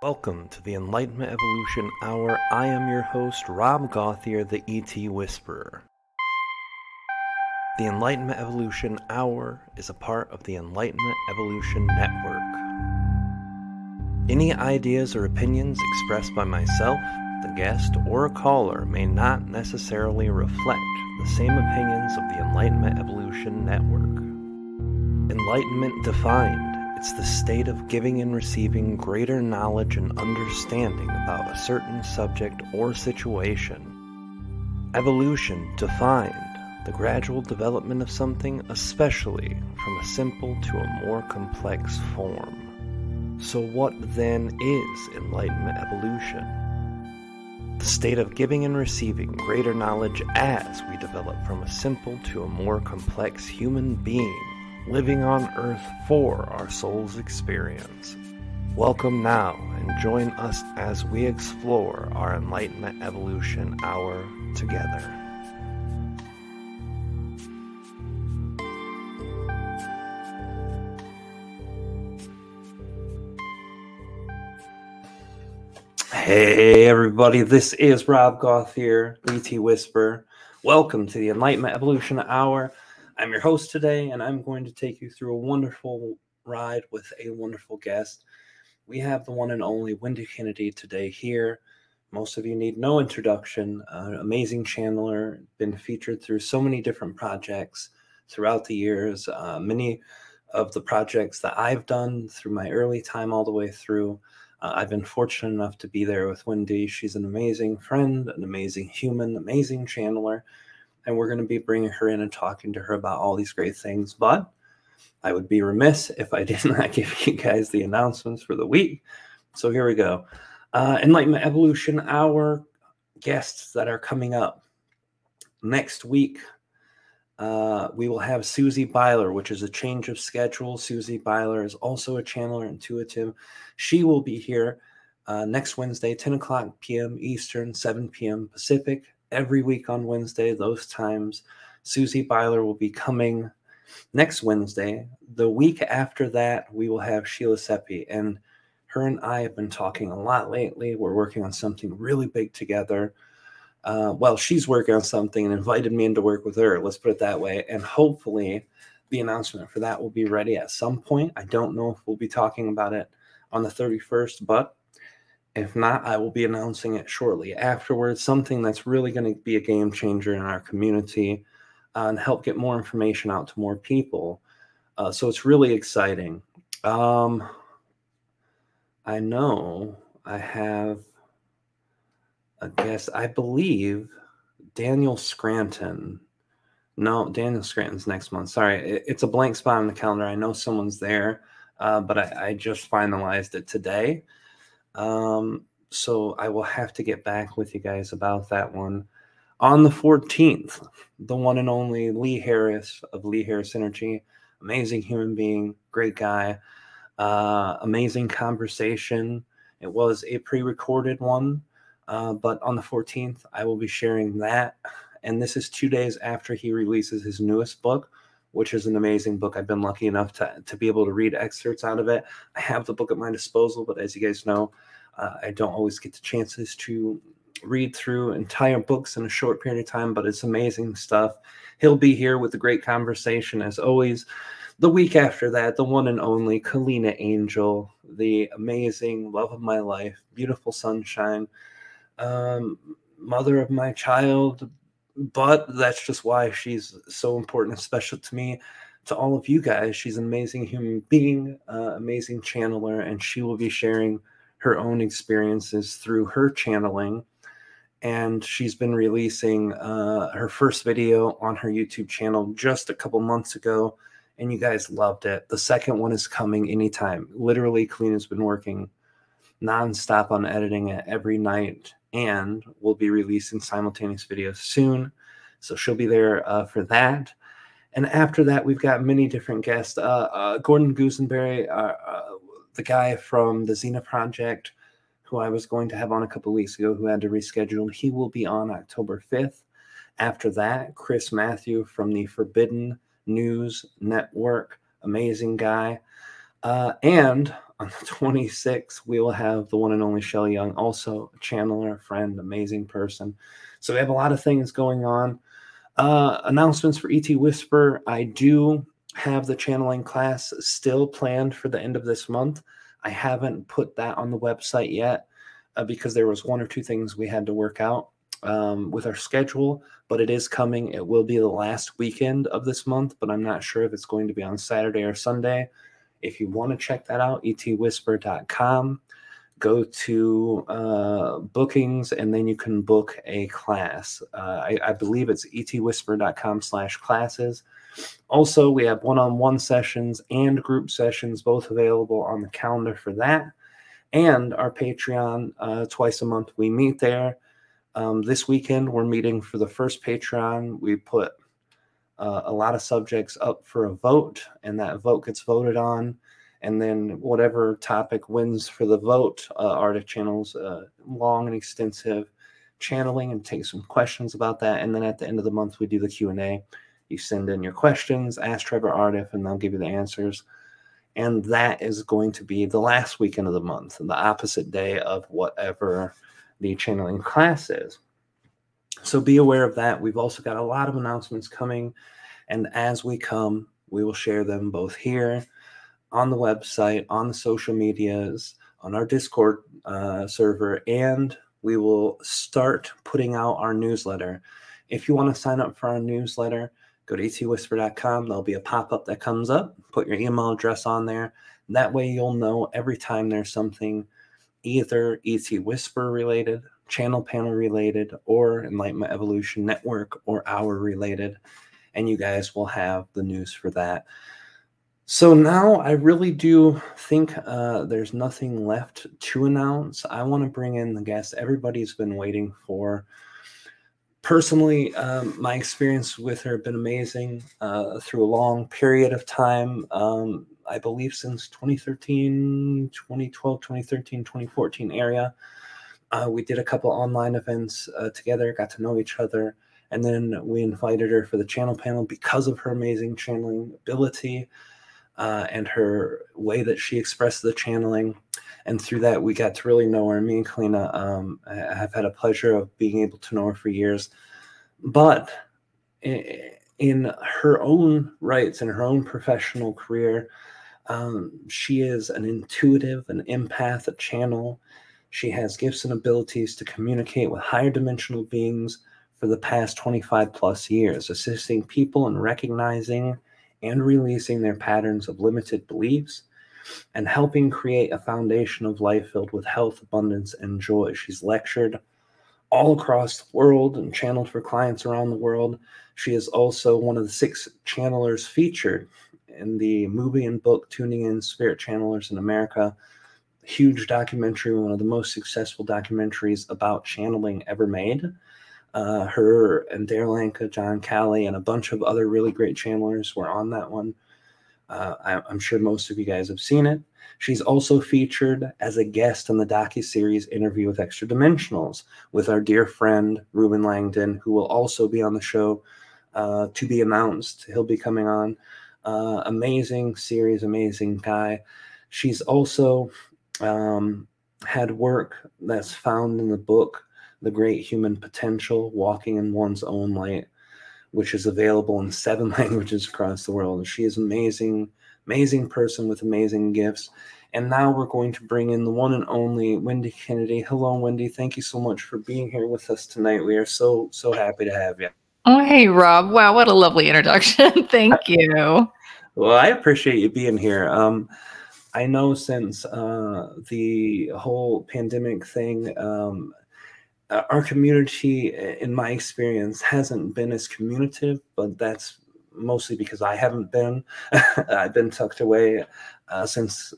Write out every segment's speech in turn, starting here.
Welcome to the Enlightenment Evolution Hour. I am your host, Rob Gauthier, the ET Whisperer. The Enlightenment Evolution Hour is a part of the Enlightenment Evolution Network. Any ideas or opinions expressed by myself, the guest, or a caller may not necessarily reflect the same opinions of the Enlightenment Evolution Network. Enlightenment defined it's the state of giving and receiving greater knowledge and understanding about a certain subject or situation. Evolution defined the gradual development of something, especially from a simple to a more complex form. So, what then is enlightenment evolution? The state of giving and receiving greater knowledge as we develop from a simple to a more complex human being living on earth for our soul's experience. Welcome now and join us as we explore our Enlightenment Evolution Hour together. Hey everybody, this is Rob Goth here, ET Whisper. Welcome to the Enlightenment Evolution Hour. I'm your host today, and I'm going to take you through a wonderful ride with a wonderful guest. We have the one and only Wendy Kennedy today here. Most of you need no introduction. Uh, amazing channeler, been featured through so many different projects throughout the years. Uh, many of the projects that I've done through my early time all the way through. Uh, I've been fortunate enough to be there with Wendy. She's an amazing friend, an amazing human, amazing channeler and we're going to be bringing her in and talking to her about all these great things. But I would be remiss if I did not give you guys the announcements for the week. So here we go. Uh, Enlightenment Evolution, our guests that are coming up next week. Uh, we will have Susie Byler, which is a change of schedule. Susie Byler is also a channeler intuitive. She will be here uh, next Wednesday, 10 o'clock p.m. Eastern, 7 p.m. Pacific every week on Wednesday, those times. Susie Byler will be coming next Wednesday. The week after that, we will have Sheila Seppi. And her and I have been talking a lot lately. We're working on something really big together. Uh, well, she's working on something and invited me in to work with her. Let's put it that way. And hopefully, the announcement for that will be ready at some point. I don't know if we'll be talking about it on the 31st, but if not, I will be announcing it shortly afterwards. Something that's really going to be a game changer in our community uh, and help get more information out to more people. Uh, so it's really exciting. Um, I know I have a guest, I believe Daniel Scranton. No, Daniel Scranton's next month. Sorry, it, it's a blank spot on the calendar. I know someone's there, uh, but I, I just finalized it today. Um, so I will have to get back with you guys about that one. On the 14th, the one and only Lee Harris of Lee Harris Energy, amazing human being, great guy, uh, amazing conversation. It was a pre recorded one, uh, but on the 14th, I will be sharing that. And this is two days after he releases his newest book, which is an amazing book. I've been lucky enough to, to be able to read excerpts out of it. I have the book at my disposal, but as you guys know, uh, I don't always get the chances to read through entire books in a short period of time, but it's amazing stuff. He'll be here with a great conversation as always. The week after that, the one and only Kalina Angel, the amazing love of my life, beautiful sunshine, um, mother of my child. But that's just why she's so important and special to me to all of you guys. She's an amazing human being, uh, amazing channeler, and she will be sharing her own experiences through her channeling. And she's been releasing uh, her first video on her YouTube channel just a couple months ago, and you guys loved it. The second one is coming anytime. Literally, Kalina's been working nonstop on editing it every night, and we'll be releasing simultaneous videos soon. So she'll be there uh, for that. And after that, we've got many different guests. Uh, uh, Gordon Goosenberry, uh, uh, the guy from the Xena Project, who I was going to have on a couple weeks ago, who had to reschedule, he will be on October 5th. After that, Chris Matthew from the Forbidden News Network, amazing guy. Uh, and on the 26th, we will have the one and only Shelly Young, also a channeler, friend, amazing person. So we have a lot of things going on. Uh, announcements for ET Whisper. I do have the channeling class still planned for the end of this month. I haven't put that on the website yet uh, because there was one or two things we had to work out um, with our schedule, but it is coming. It will be the last weekend of this month, but I'm not sure if it's going to be on Saturday or Sunday. If you want to check that out, etwhisper.com go to uh, bookings and then you can book a class. Uh, I, I, believe it's etwhisper.com slash classes. Also, we have one-on-one sessions and group sessions, both available on the calendar for that. And our Patreon, uh, twice a month, we meet there. Um, this weekend, we're meeting for the first Patreon. We put uh, a lot of subjects up for a vote, and that vote gets voted on and then whatever topic wins for the vote, uh, Arctic Channel's uh, long and extensive channeling and take some questions about that. And then at the end of the month, we do the Q and A. You send in your questions, ask Trevor Aridif, and they'll give you the answers. And that is going to be the last weekend of the month, the opposite day of whatever the channeling class is. So be aware of that. We've also got a lot of announcements coming. And as we come, we will share them both here on the website, on the social medias, on our Discord uh, server, and we will start putting out our newsletter. If you want to sign up for our newsletter, go to etwhisper.com. There'll be a pop up that comes up. Put your email address on there. That way, you'll know every time there's something either ET Whisper related, channel panel related, or Enlightenment Evolution Network or Hour related. And you guys will have the news for that. So now I really do think uh, there's nothing left to announce. I want to bring in the guest everybody's been waiting for. Personally, um, my experience with her has been amazing uh, through a long period of time. Um, I believe since 2013, 2012, 2013, 2014 area. Uh, we did a couple online events uh, together, got to know each other, and then we invited her for the channel panel because of her amazing channeling ability uh, and her way that she expressed the channeling. And through that, we got to really know her. Me and Kalina um, have had a pleasure of being able to know her for years. But in her own rights, in her own professional career, um, she is an intuitive, an empath, a channel. She has gifts and abilities to communicate with higher dimensional beings for the past 25 plus years, assisting people in recognizing and releasing their patterns of limited beliefs and helping create a foundation of life filled with health, abundance, and joy. She's lectured all across the world and channeled for clients around the world. She is also one of the six channelers featured in the movie and book Tuning In Spirit Channelers in America. Huge documentary, one of the most successful documentaries about channeling ever made. Uh, her and Darryl Anka, John Cali, and a bunch of other really great channelers were on that one. Uh, I, am sure most of you guys have seen it. She's also featured as a guest in the docu-series Interview with Extra Dimensionals with our dear friend Reuben Langdon, who will also be on the show uh, to be announced. He'll be coming on. Uh, amazing series, amazing guy. She's also um, had work that's found in the book the great human potential, walking in one's own light, which is available in seven languages across the world. She is amazing, amazing person with amazing gifts. And now we're going to bring in the one and only Wendy Kennedy. Hello, Wendy. Thank you so much for being here with us tonight. We are so, so happy to have you. Oh, hey, Rob. Wow, what a lovely introduction. Thank you. Well, I appreciate you being here. Um, I know since uh, the whole pandemic thing, um, uh, our community, in my experience, hasn't been as communicative, but that's mostly because I haven't been. I've been tucked away uh, since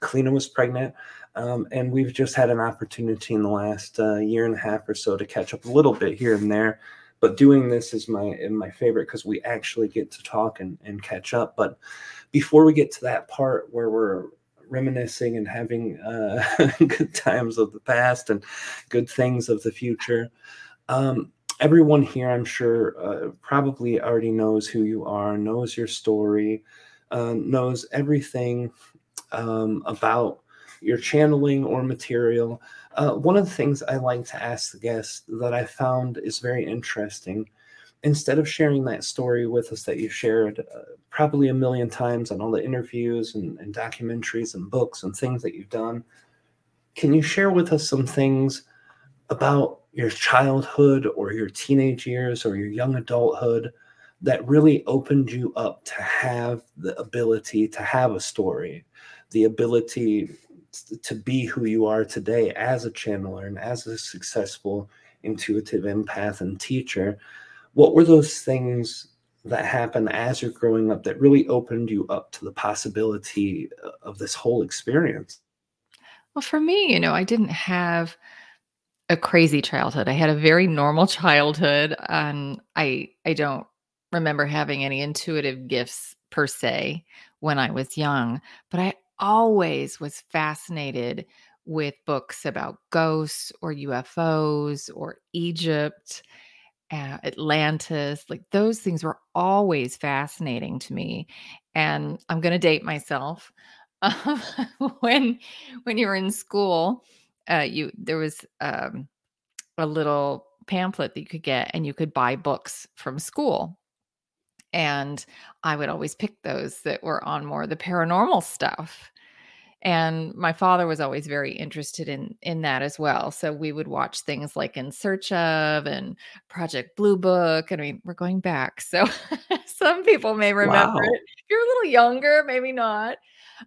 Kalina was pregnant. Um, and we've just had an opportunity in the last uh, year and a half or so to catch up a little bit here and there. But doing this is my my favorite because we actually get to talk and, and catch up. But before we get to that part where we're reminiscing and having uh, good times of the past and good things of the future, um, everyone here, I'm sure, uh, probably already knows who you are, knows your story, uh, knows everything um, about your channeling or material. Uh, one of the things I like to ask the guests that I found is very interesting, instead of sharing that story with us that you shared uh, probably a million times on all the interviews and, and documentaries and books and things that you've done, can you share with us some things about your childhood or your teenage years or your young adulthood that really opened you up to have the ability to have a story, the ability to be who you are today as a channeler and as a successful intuitive empath and teacher. What were those things that happened as you're growing up that really opened you up to the possibility uh, of this whole experience? Well, for me, you know, I didn't have a crazy childhood. I had a very normal childhood and I I don't remember having any intuitive gifts per se when I was young, but I always was fascinated with books about ghosts or UFOs or Egypt, Atlantis. Like those things were always fascinating to me. And I'm going to date myself. Um, when when you were in school, uh, you there was um, a little pamphlet that you could get, and you could buy books from school. And I would always pick those that were on more the paranormal stuff. And my father was always very interested in in that as well. So we would watch things like In Search of and Project Blue Book. I mean, we're going back. So some people may remember wow. it. If you're a little younger, maybe not.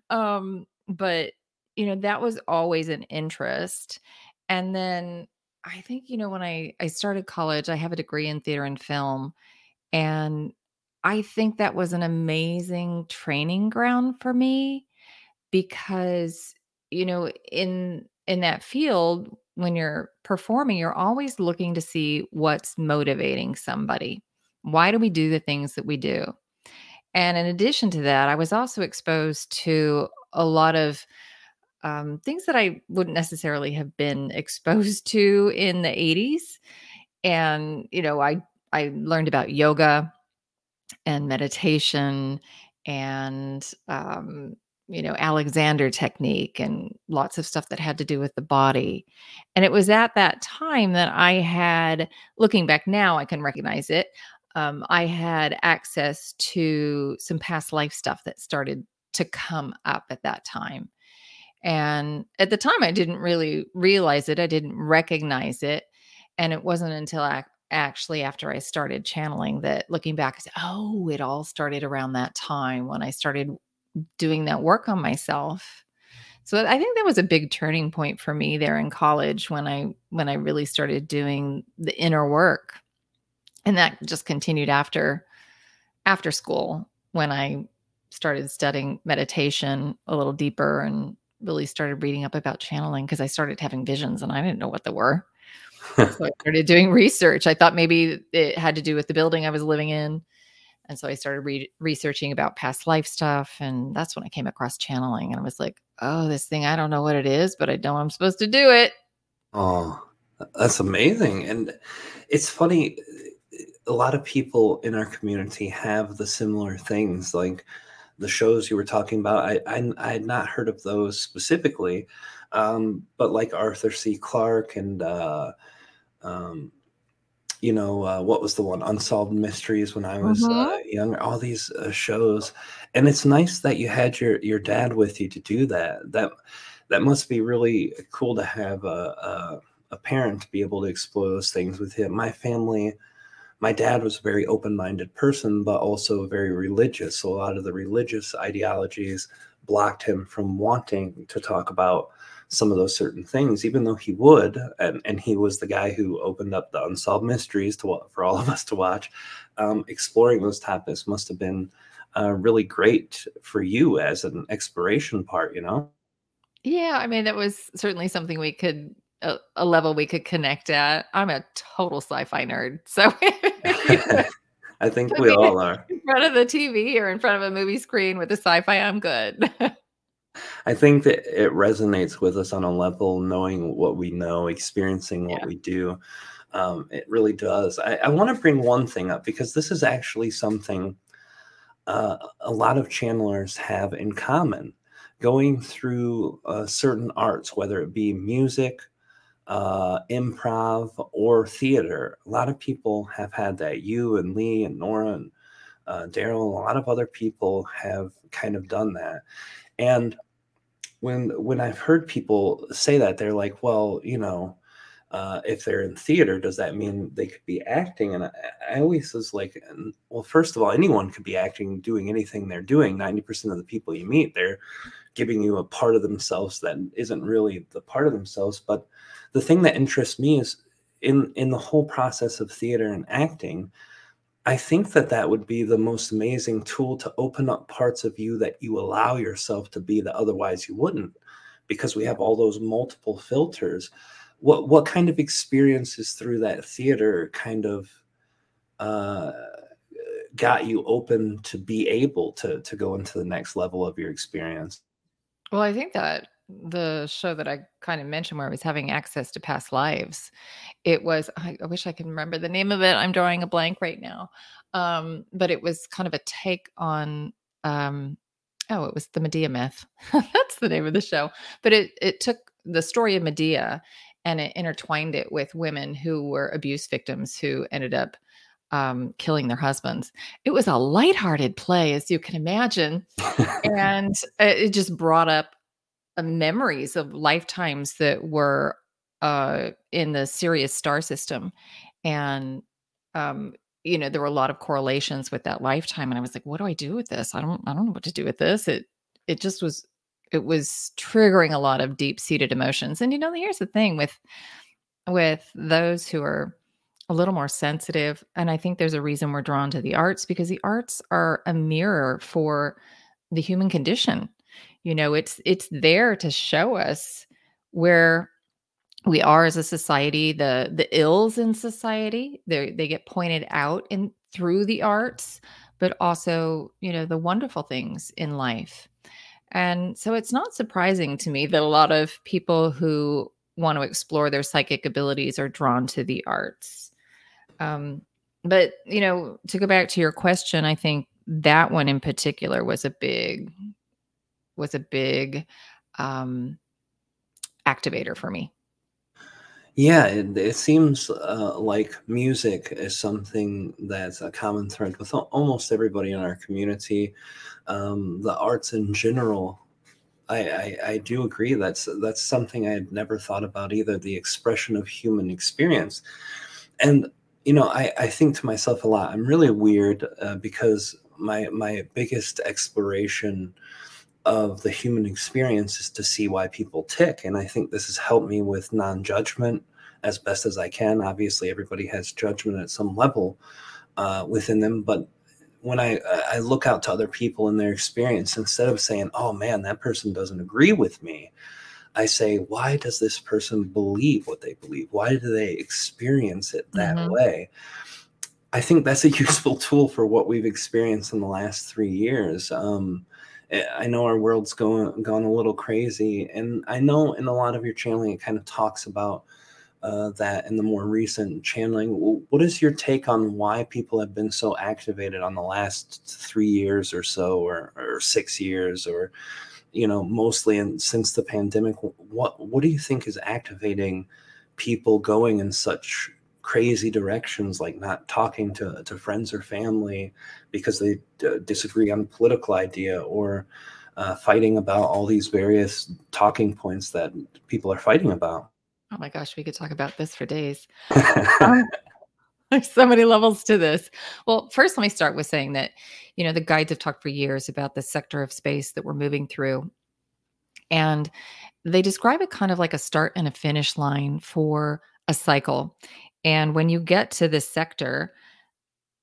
Um, but you know, that was always an interest. And then I think, you know, when I I started college, I have a degree in theater and film. And I think that was an amazing training ground for me because you know in in that field when you're performing you're always looking to see what's motivating somebody. Why do we do the things that we do? And in addition to that i was also exposed to a lot of um, things that i wouldn't necessarily have been exposed to in the 80s and you know i i learned about yoga and meditation and um, you know alexander technique and lots of stuff that had to do with the body. And it was at that time that i had looking back now i can recognize it um, i had access to some past life stuff that started to come up at that time. And at the time i didn't really realize it i didn't recognize it. And it wasn't until I, actually after i started channeling that looking back i said oh it all started around that time when i started doing that work on myself. So i think that was a big turning point for me there in college when i when i really started doing the inner work. And that just continued after after school when i started studying meditation a little deeper and really started reading up about channeling because i started having visions and i didn't know what they were. So i started doing research. I thought maybe it had to do with the building i was living in and so I started re- researching about past life stuff. And that's when I came across channeling. And I was like, oh, this thing, I don't know what it is, but I know I'm supposed to do it. Oh, that's amazing. And it's funny. A lot of people in our community have the similar things like the shows you were talking about. I, I, I had not heard of those specifically, um, but like Arthur C. Clarke and, uh, um, you know, uh, what was the one? Unsolved Mysteries when I was uh, Mhm. younger. All these uh, shows, and it's nice that you had your your dad with you to do that. That that must be really cool to have a a, a parent to be able to explore those things with him. My family, my dad was a very open minded person, but also very religious. So a lot of the religious ideologies blocked him from wanting to talk about some of those certain things, even though he would, and, and he was the guy who opened up the unsolved mysteries to for all of us to watch. Um, exploring those topics must have been uh, really great for you as an exploration part, you know. Yeah, I mean, that was certainly something we could a, a level we could connect at. I'm a total sci-fi nerd, so I think we all are. in front of the TV or in front of a movie screen with a sci-fi, I'm good. I think that it resonates with us on a level, knowing what we know, experiencing what Yeah. we do. Um, it really does. I, I want to bring one thing up because this is actually something uh, a lot of channelers have in common. Going through uh, certain arts, whether it be music, uh, improv, or theater, a lot of people have had that. You and Lee and Nora and uh, Darryl, a lot of other people have kind of done that. And when when I've heard people say that, they're like, well, you know, uh, if they're in theater, does that mean they could be acting? And I, I always was like, "Mm, well, first of all, anyone could be acting, doing anything they're doing. Ninety percent of the people you meet, they're giving you a part of themselves that isn't really the part of themselves. But the thing that interests me is in in the whole process of theater and acting. I think that that would be the most amazing tool to open up parts of you that you allow yourself to be that otherwise you wouldn't, because we have all those multiple filters. What what kind of experiences through that theater kind of uh, got you open to be able to to go into the next level of your experience? Well, I think that the show that I kind of mentioned where I was having access to past lives, it was I, I wish I could remember the name of it. I'm drawing a blank right now. Um, but it was kind of a take on um oh, it was the Medea myth. That's the name of the show. But it it took the story of Medea and it intertwined it with women who were abuse victims who ended up um, killing their husbands. It was a lighthearted play, as you can imagine and it it just brought up uh, memories of lifetimes that were uh, in the Sirius star system, and um, you know there were a lot of correlations with that lifetime. And I was like, "What do I do with this? I don't, I don't know what to do with this." It, it just was, it was triggering a lot of deep seated emotions. And you know, here's the thing with with those who are a little more sensitive, and I think there's a reason we're drawn to the arts because the arts are a mirror for the human condition you know it's it's there to show us where we are as a society the the ills in society they they get pointed out in through the arts but also you know the wonderful things in life. And so it's not surprising to me that a lot of people who want to explore their psychic abilities are drawn to the arts. Um but you know to go back to your question i think that one in particular was a big was a big um activator for me Yeah, it, it seems uh, like music is something that's a common thread with almost everybody in our community. Um, the arts in general, I, I, I do agree. That's that's something I had never thought about either. The expression of human experience, and you know, I, I think to myself a lot. I'm really weird uh, because my my biggest exploration of the human experience is to see why people tick. And I think this has helped me with non judgment as best as I can. Obviously, everybody has judgment at some level uh, within them. But when I, I look out to other people and their experience, instead of saying, oh man, that person doesn't agree with me, I say, why does this person believe what they believe? Why do they experience it that Mhm. way? I think that's a useful tool for what we've experienced in the last three years. Um, I I know our world's going gone a little crazy, and I know in a lot of your channeling it kind of talks about uh, that in the more recent channeling. What is your take on why people have been so activated on the last three years or so, or, or six years, or you know, mostly in, since the pandemic? What what do you think is activating people going in such crazy directions like not talking to, to friends or family because they uh, disagree on a political idea or uh, fighting about all these various talking points that people are fighting about. Oh my gosh, we could talk about this for days. um, there's so many levels to this. Well, first, let me start with saying that, you know, the guides have talked for years about the sector of space that we're moving through. And they describe it kind of like a start and a finish line for a cycle. And when you get to this sector,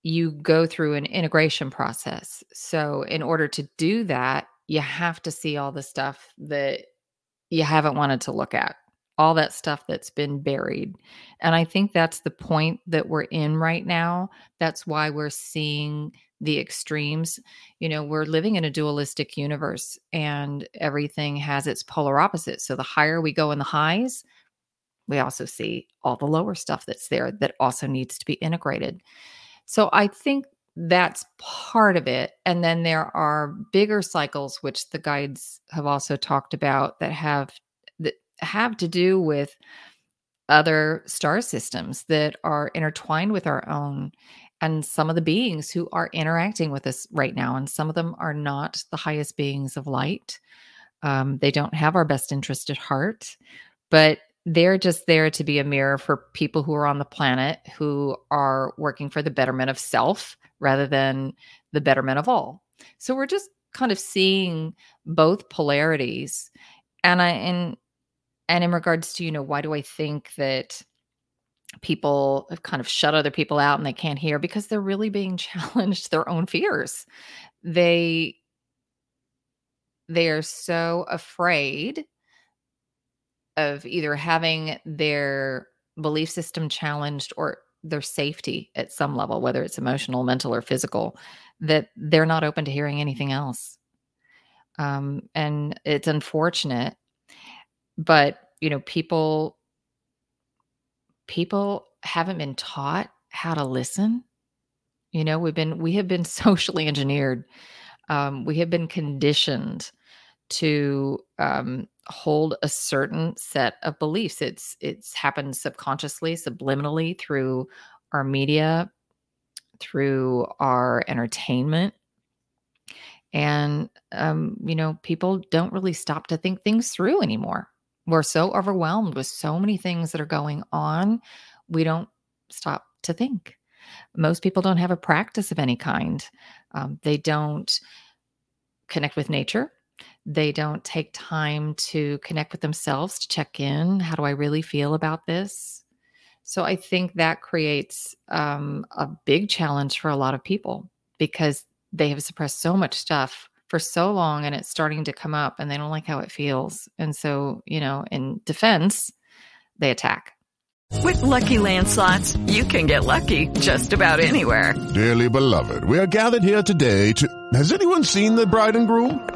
you go through an integration process. So, in order to do that, you have to see all the stuff that you haven't wanted to look at, all that stuff that's been buried. And I think that's the point that we're in right now. That's why we're seeing the extremes. You know, we're living in a dualistic universe and everything has its polar opposite. So, the higher we go in the highs, we also see all the lower stuff that's there that also needs to be integrated. So I think that's part of it. And then there are bigger cycles, which the guides have also talked about that have that have to do with other star systems that are intertwined with our own and some of the beings who are interacting with us right now and some of them are not the highest beings of light um, they don't have our best interest at heart but they're just there to be a mirror for people who are on the planet who are working for the betterment of self rather than the betterment of all. So we're just kind of seeing both polarities. And I and and in regards to, you know, why do I think that people have kind of shut other people out and they can't hear because they're really being challenged their own fears. They they are so afraid of either having their belief system challenged or their safety at some level, whether it's emotional, mental, or physical, that they're not open to hearing anything else. Um, and it's unfortunate, but you know, people people haven't been taught how to listen. You know, we've been we have been socially engineered. Um, we have been conditioned to um, hold a certain set of beliefs. It's it's happened subconsciously, subliminally through our media, through our entertainment. And um, you know, people don't really stop to think things through anymore. We're so overwhelmed with so many things that are going on, we don't stop to think. Most people don't have a practice of any kind. Um, they don't connect with nature they don't take time to connect with themselves to check in. How do I really feel about this? So I think that creates um, a big challenge for a lot of people because they have suppressed so much stuff for so long and it's starting to come up and they don't like how it feels. And so, you know, in defense, they attack. With lucky landslots, you can get lucky just about anywhere. Dearly beloved, we are gathered here today to. Has anyone seen the bride and groom?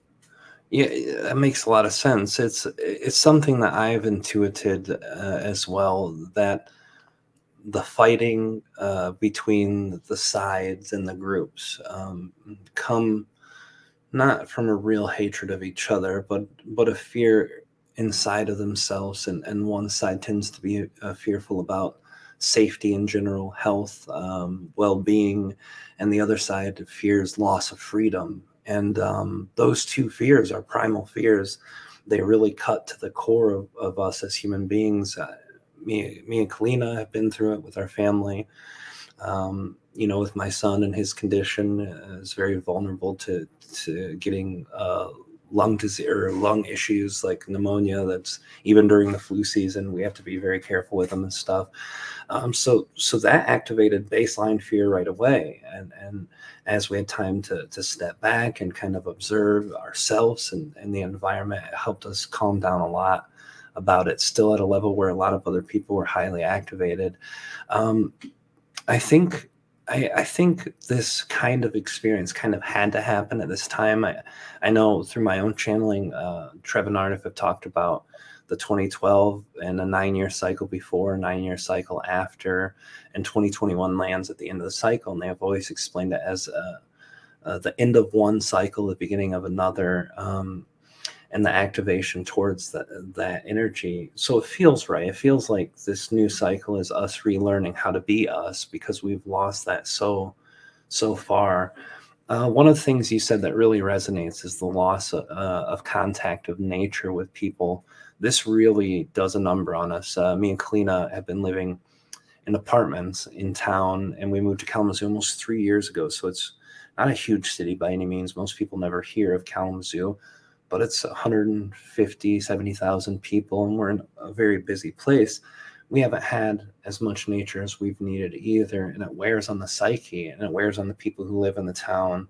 Yeah, that makes a lot of sense. It's it's something that I've intuited uh, as well that the fighting uh, between the sides and the groups um, come not from a real hatred of each other, but but a fear inside of themselves, and and one side tends to be uh, fearful about safety in general, health, um, well being, and the other side fears loss of freedom. And um, those two fears are primal fears. They really cut to the core of, of us as human beings. Uh, me, me and Kalina have been through it with our family. Um, you know, with my son and his condition uh, is very vulnerable to to getting uh, lung disease or lung issues like pneumonia. That's even during the flu season, we have to be very careful with them and stuff. Um, so so that activated baseline fear right away, and and as we had time to to step back and kind of observe ourselves and, and the environment, it helped us calm down a lot about it. Still at a level where a lot of other people were highly activated. Um, I think I, I, think this kind of experience kind of had to happen at this time. I, I know through my own channeling, uh, Treb and Aridif have talked about the 2012 and a nine year cycle before, nine year cycle after, and 2021 lands at the end of the cycle. And they have always explained it as uh, uh, the end of one cycle, the beginning of another. Um, and the activation towards that that energy. So it feels right. It feels like this new cycle is us relearning how to be us because we've lost that so so far. Uh, one of the things you said that really resonates is the loss of, uh, of contact of nature with people. This really does a number on us. Uh, me and Kalina have been living in apartments in town, and we moved to Kalamazoo almost three years ago. So it's not a huge city by any means. Most people never hear of Kalamazoo but it's 150, 70,000 people, and we're in a very busy place. We haven't had as much nature as we've needed either, and it wears on the psyche and it wears on the people who live in the town.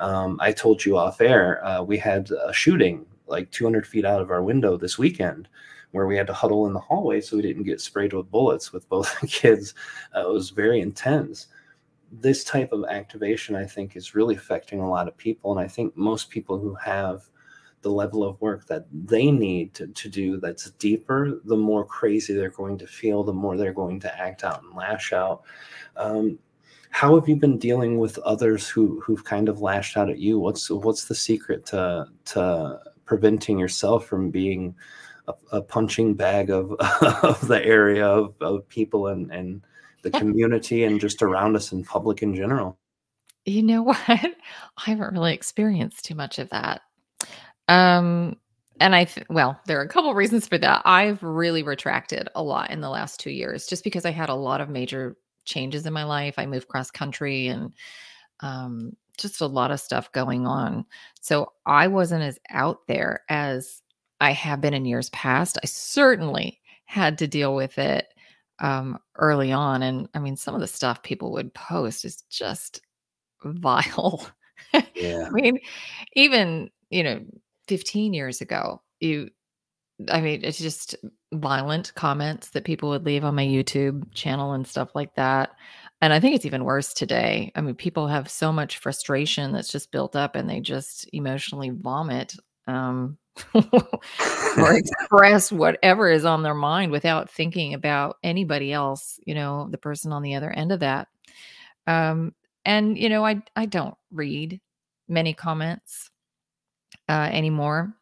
Um, I told you off air, uh, we had a shooting like 200 feet out of our window this weekend where we had to huddle in the hallway so we didn't get sprayed with bullets with both kids. Uh, it was very intense. This type of activation, I think, is really affecting a lot of people. And I think most people who have the level of work that they need to, to do that's deeper, the more crazy they're going to feel, the more they're going to act out and lash out. Um, how have you been dealing with others who who've kind of lashed out at you? What's what's the secret to to preventing yourself from being a, a punching bag of of the area of, of people and and the community and just around us in public in general? You know what? I haven't really experienced too much of that. Um, and I, th- well, there are a couple reasons for that. I've really retracted a lot in the last two years just because I had a lot of major changes in my life. I moved cross country and um, just a lot of stuff going on. So I wasn't as out there as I have been in years past. I certainly had to deal with it um, early on. And I mean, some of the stuff people would post is just vile. Yeah. I mean, even, you know, 15 years ago. You, I mean, it's just violent comments that people would leave on my YouTube channel and stuff like that. And I think it's even worse today. I mean, people have so much frustration that's just built up and they just emotionally vomit um, or express whatever is on their mind without thinking about anybody else, you know, the person on the other end of that. Um, and, you know, I, I don't read many comments uh, anymore.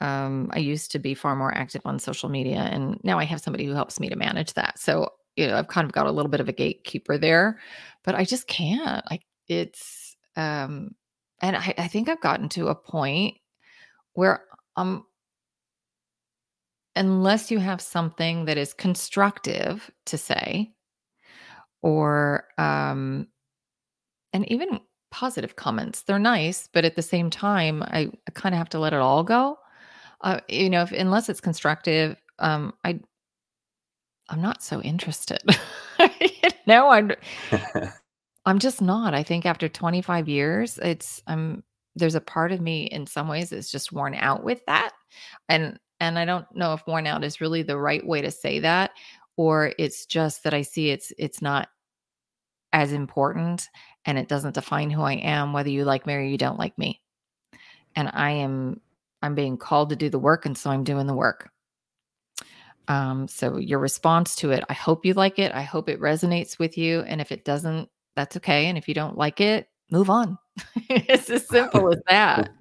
Um, I used to be far more active on social media, and now I have somebody who helps me to manage that. So, you know, I've kind of got a little bit of a gatekeeper there, but I just can't. Like, it's, um, and I, I think I've gotten to a point where um, unless you have something that is constructive to say, or um, and even positive comments. They're nice, but at the same time, I, I kind of have to let it all go. Uh, you know, if, unless it's constructive, um, I I'm not so interested. you know, I'm I'm just not. I think after 25 years, it's I'm there's a part of me in some ways that's just worn out with that. And and I don't know if worn out is really the right way to say that or it's just that I see it's it's not as important and it doesn't define who I am, whether you like me or you don't like me. And I am, I'm being called to do the work. And so I'm doing the work. Um, so your response to it, I hope you like it. I hope it resonates with you. And if it doesn't, that's okay. And if you don't like it, move on. it's as simple as that.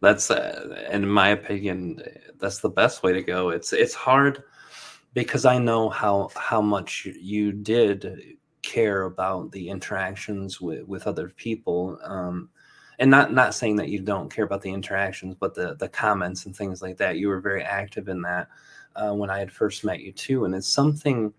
That's, uh, in my opinion, that's the best way to go. It's it's hard because I know how how much you did care about the interactions with, with other people um, and not not saying that you don't care about the interactions but the the comments and things like that you were very active in that uh, when I had first met you too, and it's something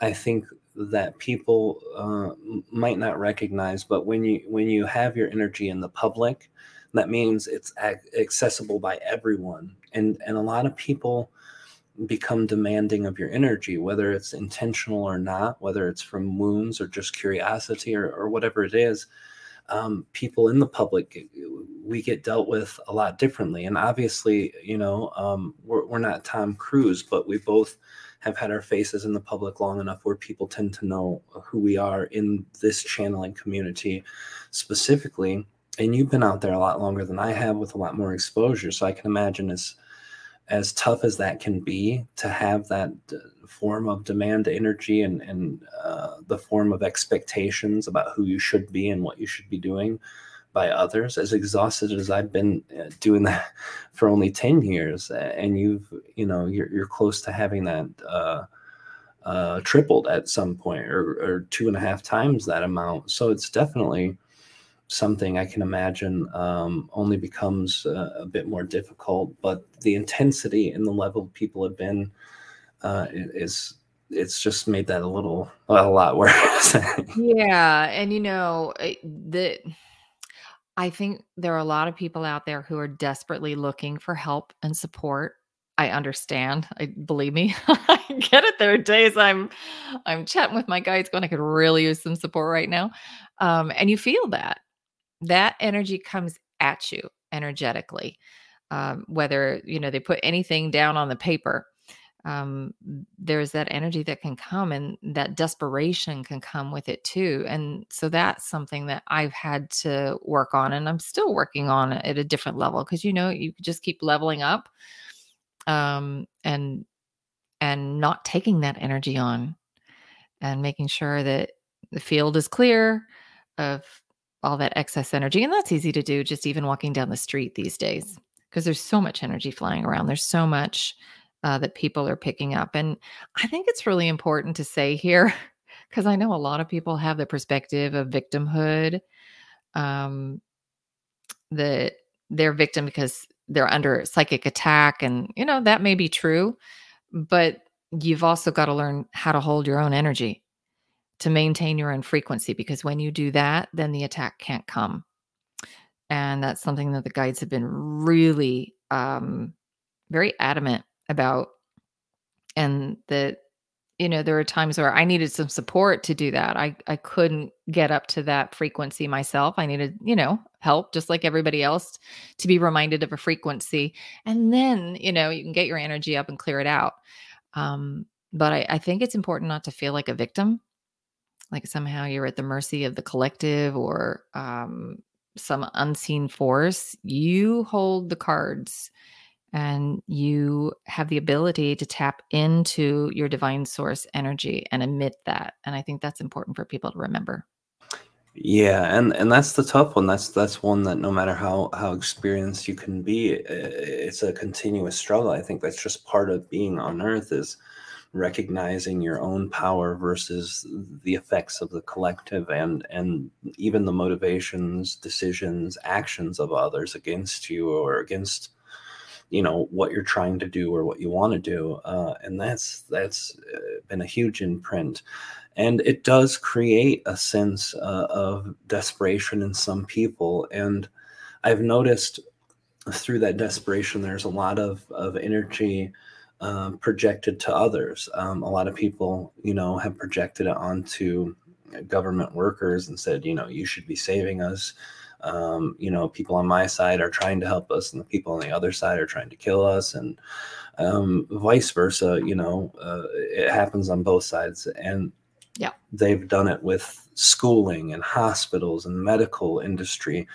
I think that people uh, might not recognize. But when you when you have your energy in the public, that means it's accessible by everyone, and and a lot of people become demanding of your energy, whether it's intentional or not, whether it's from wounds or just curiosity or, or whatever it is. Um, people in the public, we get dealt with a lot differently. And obviously, you know, um, we're, we're not Tom Cruise, but we both have had our faces in the public long enough where people tend to know who we are in this channeling community specifically. And you've been out there a lot longer than I have with a lot more exposure. So I can imagine it's as tough as that can be to have that form of demand energy and, and uh, the form of expectations about who you should be and what you should be doing by others. As exhausted as i've been uh, doing that for only 10 years and you've you know you're, you're close to having that uh, uh, tripled at some point or, or two and a half times that amount. So it's definitely something I can imagine um, only becomes uh, a bit more difficult. But the intensity and the level people have been uh, is it's just made that a little well, a lot worse. yeah, and you know the. I think there are a lot of people out there who are desperately looking for help and support. I understand. I believe me. I get it. There are days I'm I'm chatting with my guides going, I could really use some support right now. Um, and you feel that that energy comes at you energetically um, whether you know they put anything down on the paper um, there's that energy that can come and that desperation can come with it too and so that's something that i've had to work on and i'm still working on at a different level because you know you just keep leveling up um, and and not taking that energy on and making sure that the field is clear of all that excess energy. And that's easy to do just even walking down the street these days because there's so much energy flying around. There's so much uh, that people are picking up. And I think it's really important to say here, because I know a lot of people have the perspective of victimhood, um, that they're victim because they're under psychic attack. And, you know, that may be true, but you've also got to learn how to hold your own energy to maintain your own frequency because when you do that, then the attack can't come. And that's something that the guides have been really um, very adamant about. And that, you know, there are times where I needed some support to do that. I, I couldn't get up to that frequency myself. I needed, you know, help just like everybody else to be reminded of a frequency. And then, you know, you can get your energy up and clear it out. Um, but I, I think it's important not to feel like a victim like somehow you're at the mercy of the collective or um, some unseen force, you hold the cards and you have the ability to tap into your divine source energy and emit that. And I think that's important for people to remember. Yeah, and and that's the tough one. That's that's one that no matter how how experienced you can be, it's a continuous struggle. I think that's just part of being on Earth is recognizing your own power versus the effects of the collective and and even the motivations decisions actions of others against you or against you know what you're trying to do or what you want to do uh, and that's that's been a huge imprint. And it does create a sense uh, of desperation in some people and i've noticed through that desperation there's a lot of of energy um, projected to others. Um, a lot of people, you know, have projected it onto government workers and said, you know, you should be saving us. Um, you know, people on my side are trying to help us, and the people on the other side are trying to kill us, and um, vice versa. You know, uh, it happens on both sides, and yeah, they've done it with schooling and hospitals and medical industry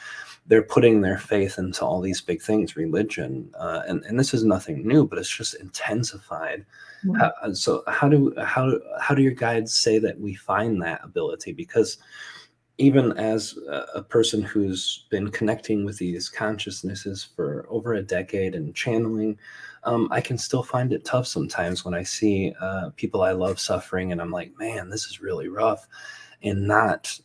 they're putting their faith into all these big things, religion, uh, and and this is nothing new, but it's just intensified. Mm-hmm. How, so how do how how do your guides say that we find that ability? Because even as a person who's been connecting with these consciousnesses for over a decade and channeling, um, I can still find it tough sometimes when I see uh, people I love suffering, and I'm like, man, this is really rough, and not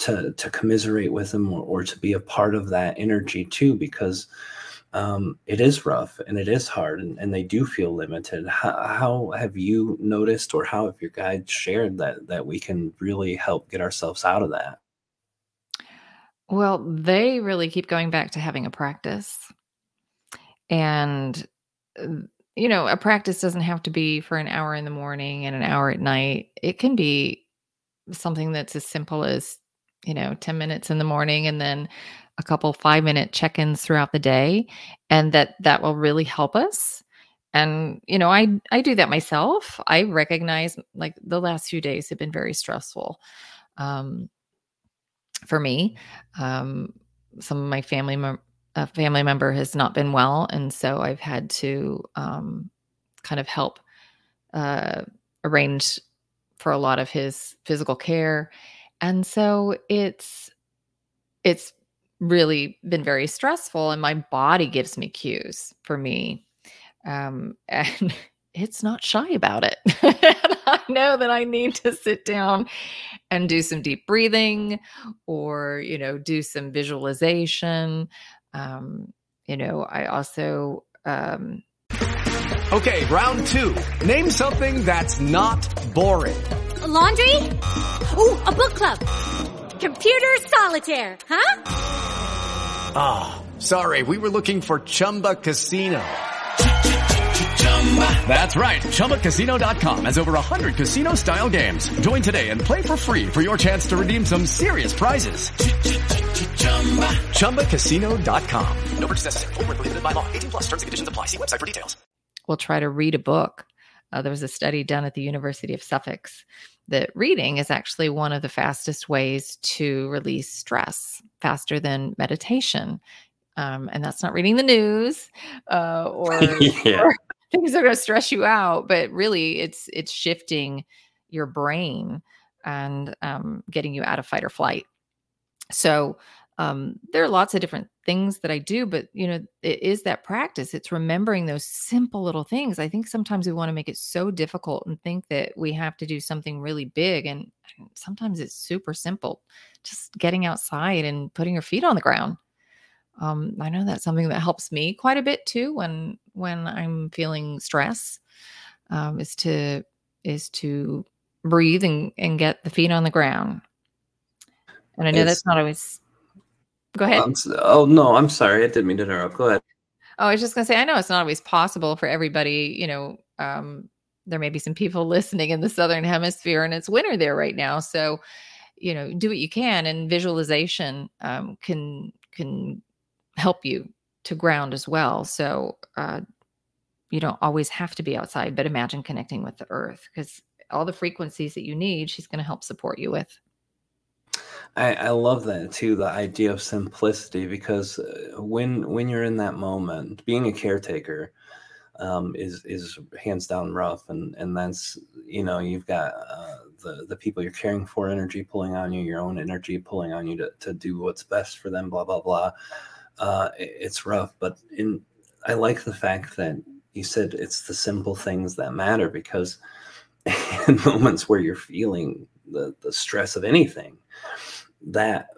to to commiserate with them or, or to be a part of that energy too because um, it is rough and it is hard and, and they do feel limited how, how have you noticed or how have your guides shared that that we can really help get ourselves out of that Well, they really keep going back to having a practice. And, uh, you know, a practice doesn't have to be for an hour in the morning and an hour at night. It can be something that's as simple as, you know, 10 minutes in the morning and then a couple 5-minute check-ins throughout the day and that that will really help us. And, you know, I I do that myself. I recognize like the last few days have been very stressful. Um for me. Um, some of my family mem- a family member has not been well, and so I've had to um, kind of help uh, arrange for a lot of his physical care, and so it's it's really been very stressful, and my body gives me cues for me, um, and it's not shy about it. I know that I need to sit down and do some deep breathing or, you know, do some visualization. Um, you know, I also, um, Okay, round two. Name something that's not boring. A laundry? Ooh, a book club. Computer solitaire, huh? Ah, sorry, we were looking for Chumba Casino. That's right. ChumbaCasino.com has over 100 casino style games. Join today and play for free for your chance to redeem some serious prizes. ChumbaCasino.com. No purchase necessary. Void where prohibited by law. 18 plus terms and conditions apply. See website for details. We'll try to read a book. Uh, there was a study done at the University of Suffolk that reading is actually one of the fastest ways to release stress, faster than meditation. Um, and that's not reading the news uh, or, Yeah. or things that are going to stress you out, but really it's it's shifting your brain and um, getting you out of fight or flight. So um, there are lots of different things that I do, but you know, it is that practice. It's remembering those simple little things. I think sometimes we want to make it so difficult and think that we have to do something really big, and sometimes it's super simple. Just getting outside and putting your feet on the ground. Um, I know that's something that helps me quite a bit too when when I'm feeling stress. Um, is to is to breathe and, and get the feet on the ground. And I know It's- that's not always. Go ahead. I'm oh no i'm sorry i didn't mean to interrupt go ahead Oh, I was just gonna say, I know it's not always possible for everybody. You know, um, there may be some people listening in the southern hemisphere, and it's winter there right now. So, you know, do what you can, and visualization um, can can help you to ground as well. So, uh, you don't always have to be outside, but imagine connecting with the earth because all the frequencies that you need, she's going to help support you with. I, I love that too the idea of simplicity because uh, when when you're in that moment being a caretaker um, is is hands down rough and and that's you know you've got uh, the the people you're caring for energy pulling on you your own energy pulling on you to, to do what's best for them blah blah blah. Uh, it- it's rough but in I like the fact that you said it's the simple things that matter because in moments where you're feeling the, the stress of anything that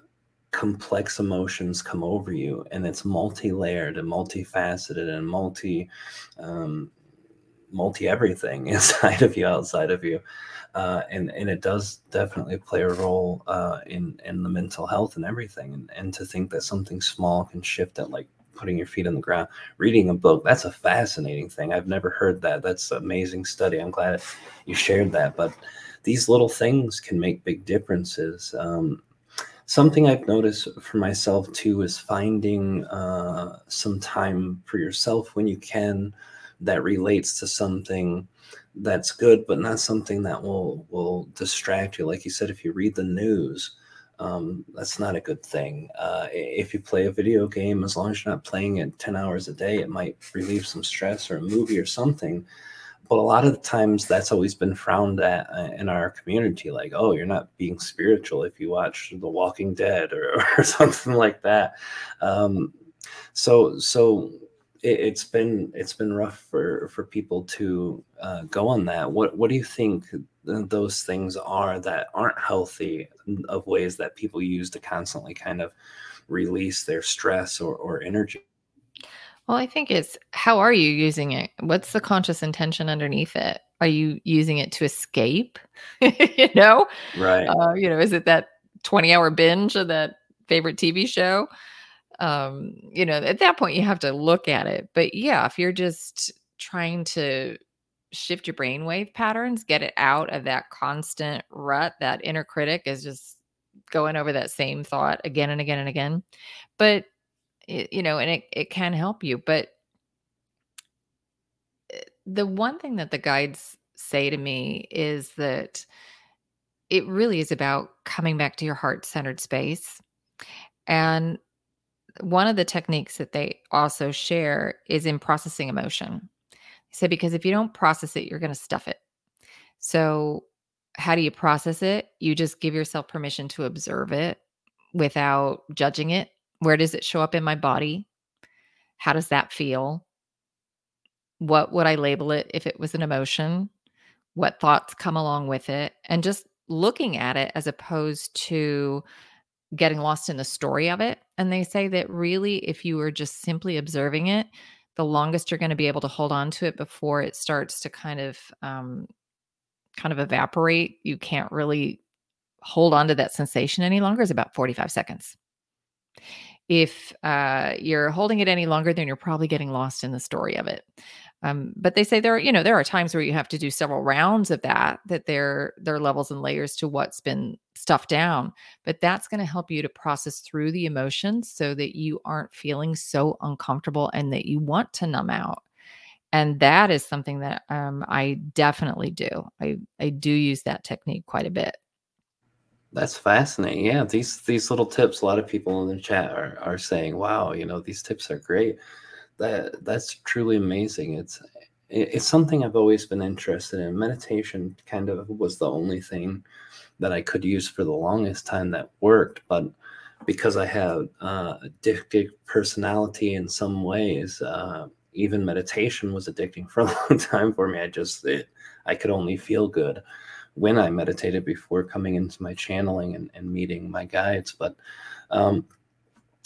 complex emotions come over you and it's multi-layered and multifaceted and multi um, multi everything inside of you outside of you. Uh, and and it does definitely play a role uh, in in the mental health and everything. And, and to think that something small can shift it like putting your feet on the ground reading a book that's a fascinating thing. I've never heard that. That's an amazing study. I'm glad you shared that. But these little things can make big differences. Um, something i've noticed for myself too is finding uh, some time for yourself when you can that relates to something that's good but not something that will will distract you. Like you said if you read the news um, that's not a good thing. Uh, if you play a video game as long as you're not playing it 10 hours a day it might relieve some stress or a movie or something but a lot of times that's always been frowned at uh, in our community like oh you're not being spiritual if you watch the walking dead or, or something like that. Um, so so it, it's been it's been rough for for people to uh, go on that. What what do you think those things are that aren't healthy of ways that people use to constantly kind of release their stress or, or energy Well, I think it's how are you using it? What's the conscious intention underneath it? Are you using it to escape? you know, Right. uh, you know, is it that twenty-hour binge of that favorite TV show? Um, you know, at that point, you have to look at it. But yeah, if you're just trying to shift your brainwave patterns, get it out of that constant rut, that inner critic is just going over that same thought again and again and again. But you know, and it it can help you. But eh, the one thing that the guides say to me is that it really is about coming back to your heart centered space. And one of the techniques that they also share is in processing emotion. They say, because if you don't process it, you're going to stuff it. So, how do you process it? You just give yourself permission to observe it without judging it. Where does it show up in my body? How does that feel? What would I label it if it was an emotion? What thoughts come along with it? And just looking at it as opposed to getting lost in the story of it. And they say that really, if you are just simply observing it, the longest you're going to be able to hold on to it before it starts to kind of um, kind of evaporate. You can't really hold on to that sensation any longer is about 45 seconds. If uh, you're holding it any longer, then you're probably getting lost in the story of it. Um, but they say there, are, you know, there are times where you have to do several rounds of that. That there, there are levels and layers to what's been stuffed down. But that's going to help you to process through the emotions so that you aren't feeling so uncomfortable and that you want to numb out. And that is something that um, I definitely do. I I do use that technique quite a bit. That's fascinating. Yeah, these these little tips. A lot of people in the chat are are saying, "Wow, you know, these tips are great." That that's truly amazing. It's it's something I've always been interested in. Meditation kind of was the only thing that I could use for the longest time that worked, but because I have uh, addictive personality in some ways, uh, even meditation was addicting for a long time for me. I just it, I could only feel good when I meditated before coming into my channeling and, and meeting my guides. But um,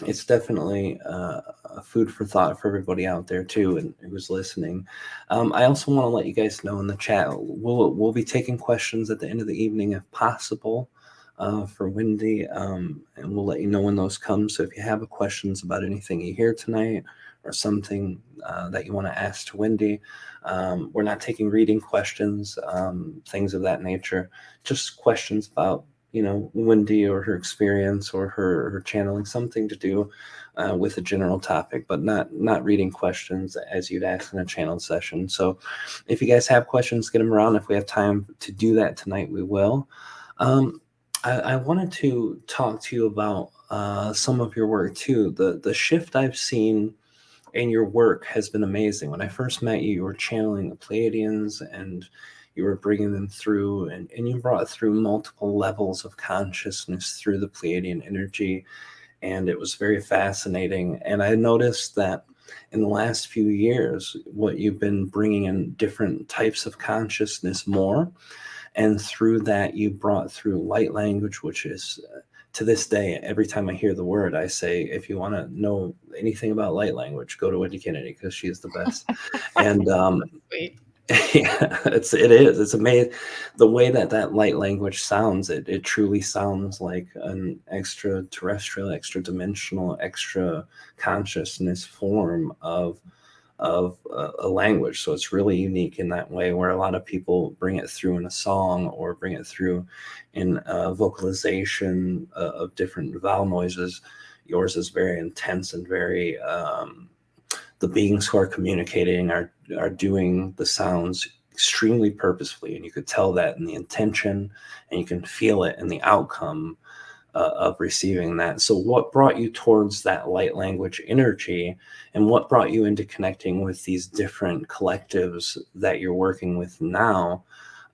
it's definitely uh, a food for thought for everybody out there too, and who's listening. Um, I also want to let you guys know in the chat we'll we'll be taking questions at the end of the evening if possible. Uh, for Wendy, um, and we'll let you know when those come. So if you have questions about anything you hear tonight or something uh, that you want to ask to Wendy, um, we're not taking reading questions, um, things of that nature. Just questions about you know Wendy or her experience or her her channeling, something to do uh, with a general topic, but not not reading questions as you'd ask in a channel session. So if you guys have questions, get them around. If we have time to do that tonight, we will. Um, I, I wanted to talk to you about uh, some of your work too. The the shift I've seen in your work has been amazing. When I first met you, you were channeling the Pleiadians and you were bringing them through, and, and you brought through multiple levels of consciousness through the Pleiadian energy. And it was very fascinating. And I noticed that in the last few years, what you've been bringing in different types of consciousness more. And through that, you brought through light language, which is uh, to this day, every time I hear the word, I say, if you want to know anything about light language, go to Wendy Kennedy because she is the best. and um, yeah, it's it is. It's amazing the way that that light language sounds. It it truly sounds like an extraterrestrial, extra dimensional, extra consciousness form of of a, a language. So it's really unique in that way, where a lot of people bring it through in a song or bring it through in a vocalization uh, of different vowel noises. Yours is very intense and very. Um, the beings who are communicating are are doing the sounds extremely purposefully, and you could tell that in the intention, and you can feel it in the outcome uh, of receiving that. So, what brought you towards that light language energy, and what brought you into connecting with these different collectives that you're working with now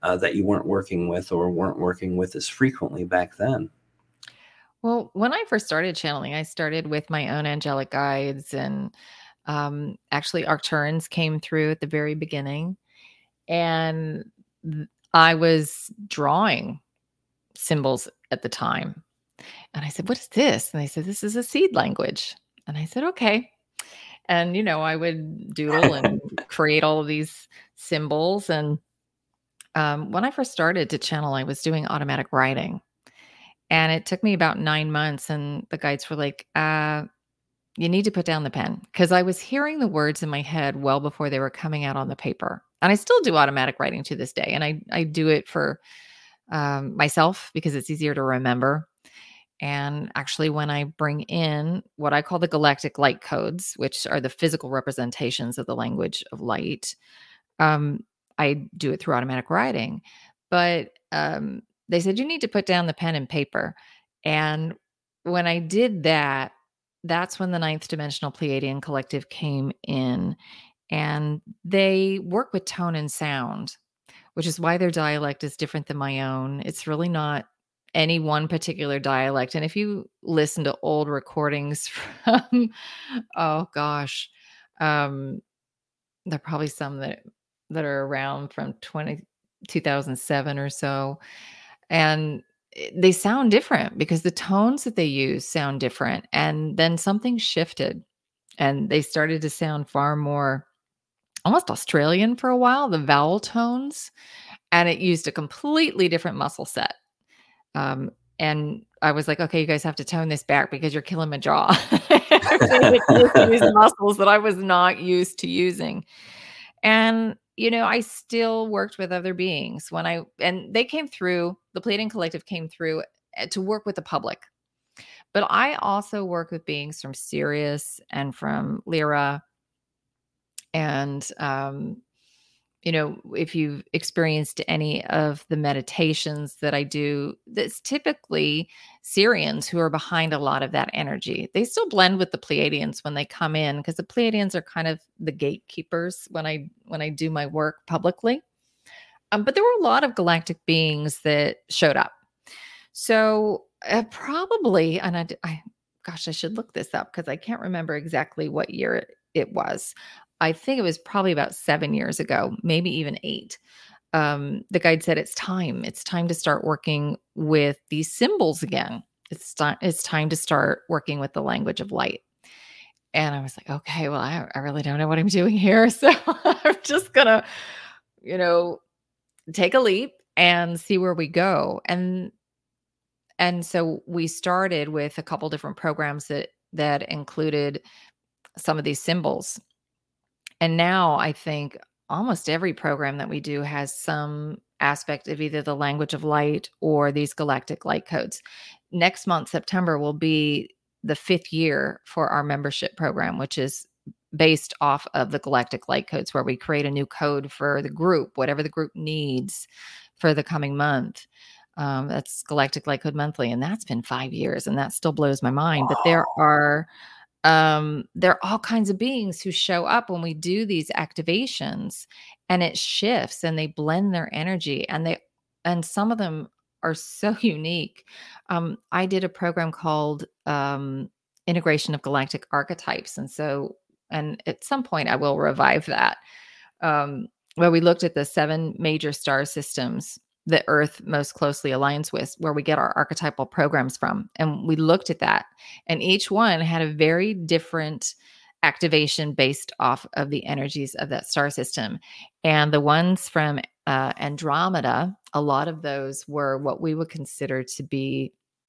uh, that you weren't working with or weren't working with as frequently back then? Well, when I first started channeling, I started with my own angelic guides and um, actually Arcturans came through at the very beginning. And I was drawing symbols at the time. And I said, What is this? And they said, This is a seed language. And I said, Okay. and you know i would doodle and create all of these symbols and um, when i first started to channel i was doing automatic writing and it took me about nine months and the guides were like uh, you need to put down the pen because i was hearing the words in my head well before they were coming out on the paper and i still do automatic writing to this day and i, I do it for um, myself because it's easier to remember and actually, when I bring in what I call the galactic light codes, which are the physical representations of the language of light, um, I do it through automatic writing. But um, they said, you need to put down the pen and paper. And when I did that, that's when the ninth dimensional Pleiadian collective came in. And they work with tone and sound, which is why their dialect is different than my own. It's really not any one particular dialect. And if you listen to old recordings from, oh gosh, um, there are probably some that that are around from 20, 2007 or so. And they sound different because the tones that they use sound different. And then something shifted and they started to sound far more almost Australian for a while, the vowel tones. And it used a completely different muscle set. Um, and I was like, okay, you guys have to tone this back because you're killing my jaw. these muscles that I was not used to using. And, you know, I still worked with other beings when I, and they came through, the Pleiadian Collective came through eh, to work with the public. But I also work with beings from Sirius and from Lyra and um, you know, if you've experienced any of the meditations that I do, that's typically Sirians who are behind a lot of that energy. They still blend with the Pleiadians when they come in because the Pleiadians are kind of the gatekeepers when I when I do my work publicly. Um, but there were a lot of galactic beings that showed up. So uh, probably, and I, I, gosh, I should look this up because I can't remember exactly what year it, it was. I think it was probably about seven years ago, maybe even eight. Um, the guide said it's time. It's time to start working with these symbols again. It's time. It's time to start working with the language of light. And I was like, okay, well, I, I really don't know what I'm doing here, so I'm just gonna, you know, take a leap and see where we go. And and so we started with a couple different programs that that included some of these symbols and now I think almost every program that we do has some aspect of either the language of light or these galactic light codes. Next month, September, will be the fifth year for our membership program, which is based off of the galactic light codes, where we create a new code for the group, whatever the group needs for the coming month. Um, that's Galactic Light Code Monthly, and that's been five years, and that still blows my mind. But there are um, there are all kinds of beings who show up when we do these activations and it shifts and they blend their energy and they and some of them are so unique. Um, i did a program called um, integration of galactic archetypes and so and at some point i will revive that. Um, where we looked at the seven major star systems the earth most closely aligns with where we get our archetypal programs from and we looked at that and each one had a very different activation based off of the energies of that star system and the ones from uh, andromeda a lot of those were what we would consider to be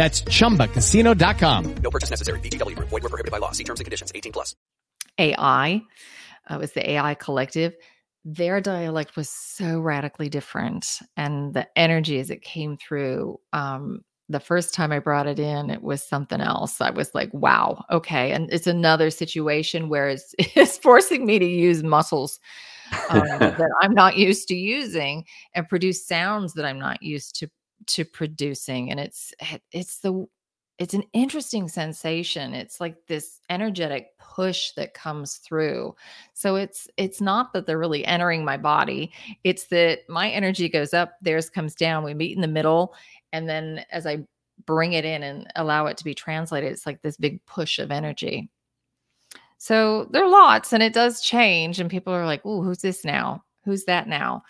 That's ChumbaCasino.com. No purchase necessary. VGW. Void were prohibited by law. See terms and conditions. 18 plus. AI uh, was the AI collective. Their dialect was so radically different. And the energy as it came through, um, the first time I brought it in, it was something else. I was like, wow, okay. And it's another situation where it's, it's forcing me to use muscles um, that I'm not used to using and produce sounds that I'm not used to to producing and it's eh, it's the it's an interesting sensation it's like this energetic push that comes through. So it's it's not that they're really entering my body it's that my energy goes up theirs comes down we meet in the middle and then as i bring it in and allow it to be translated it's like this big push of energy. So there are lots and it does change and people are like oh who's this now? Who's that now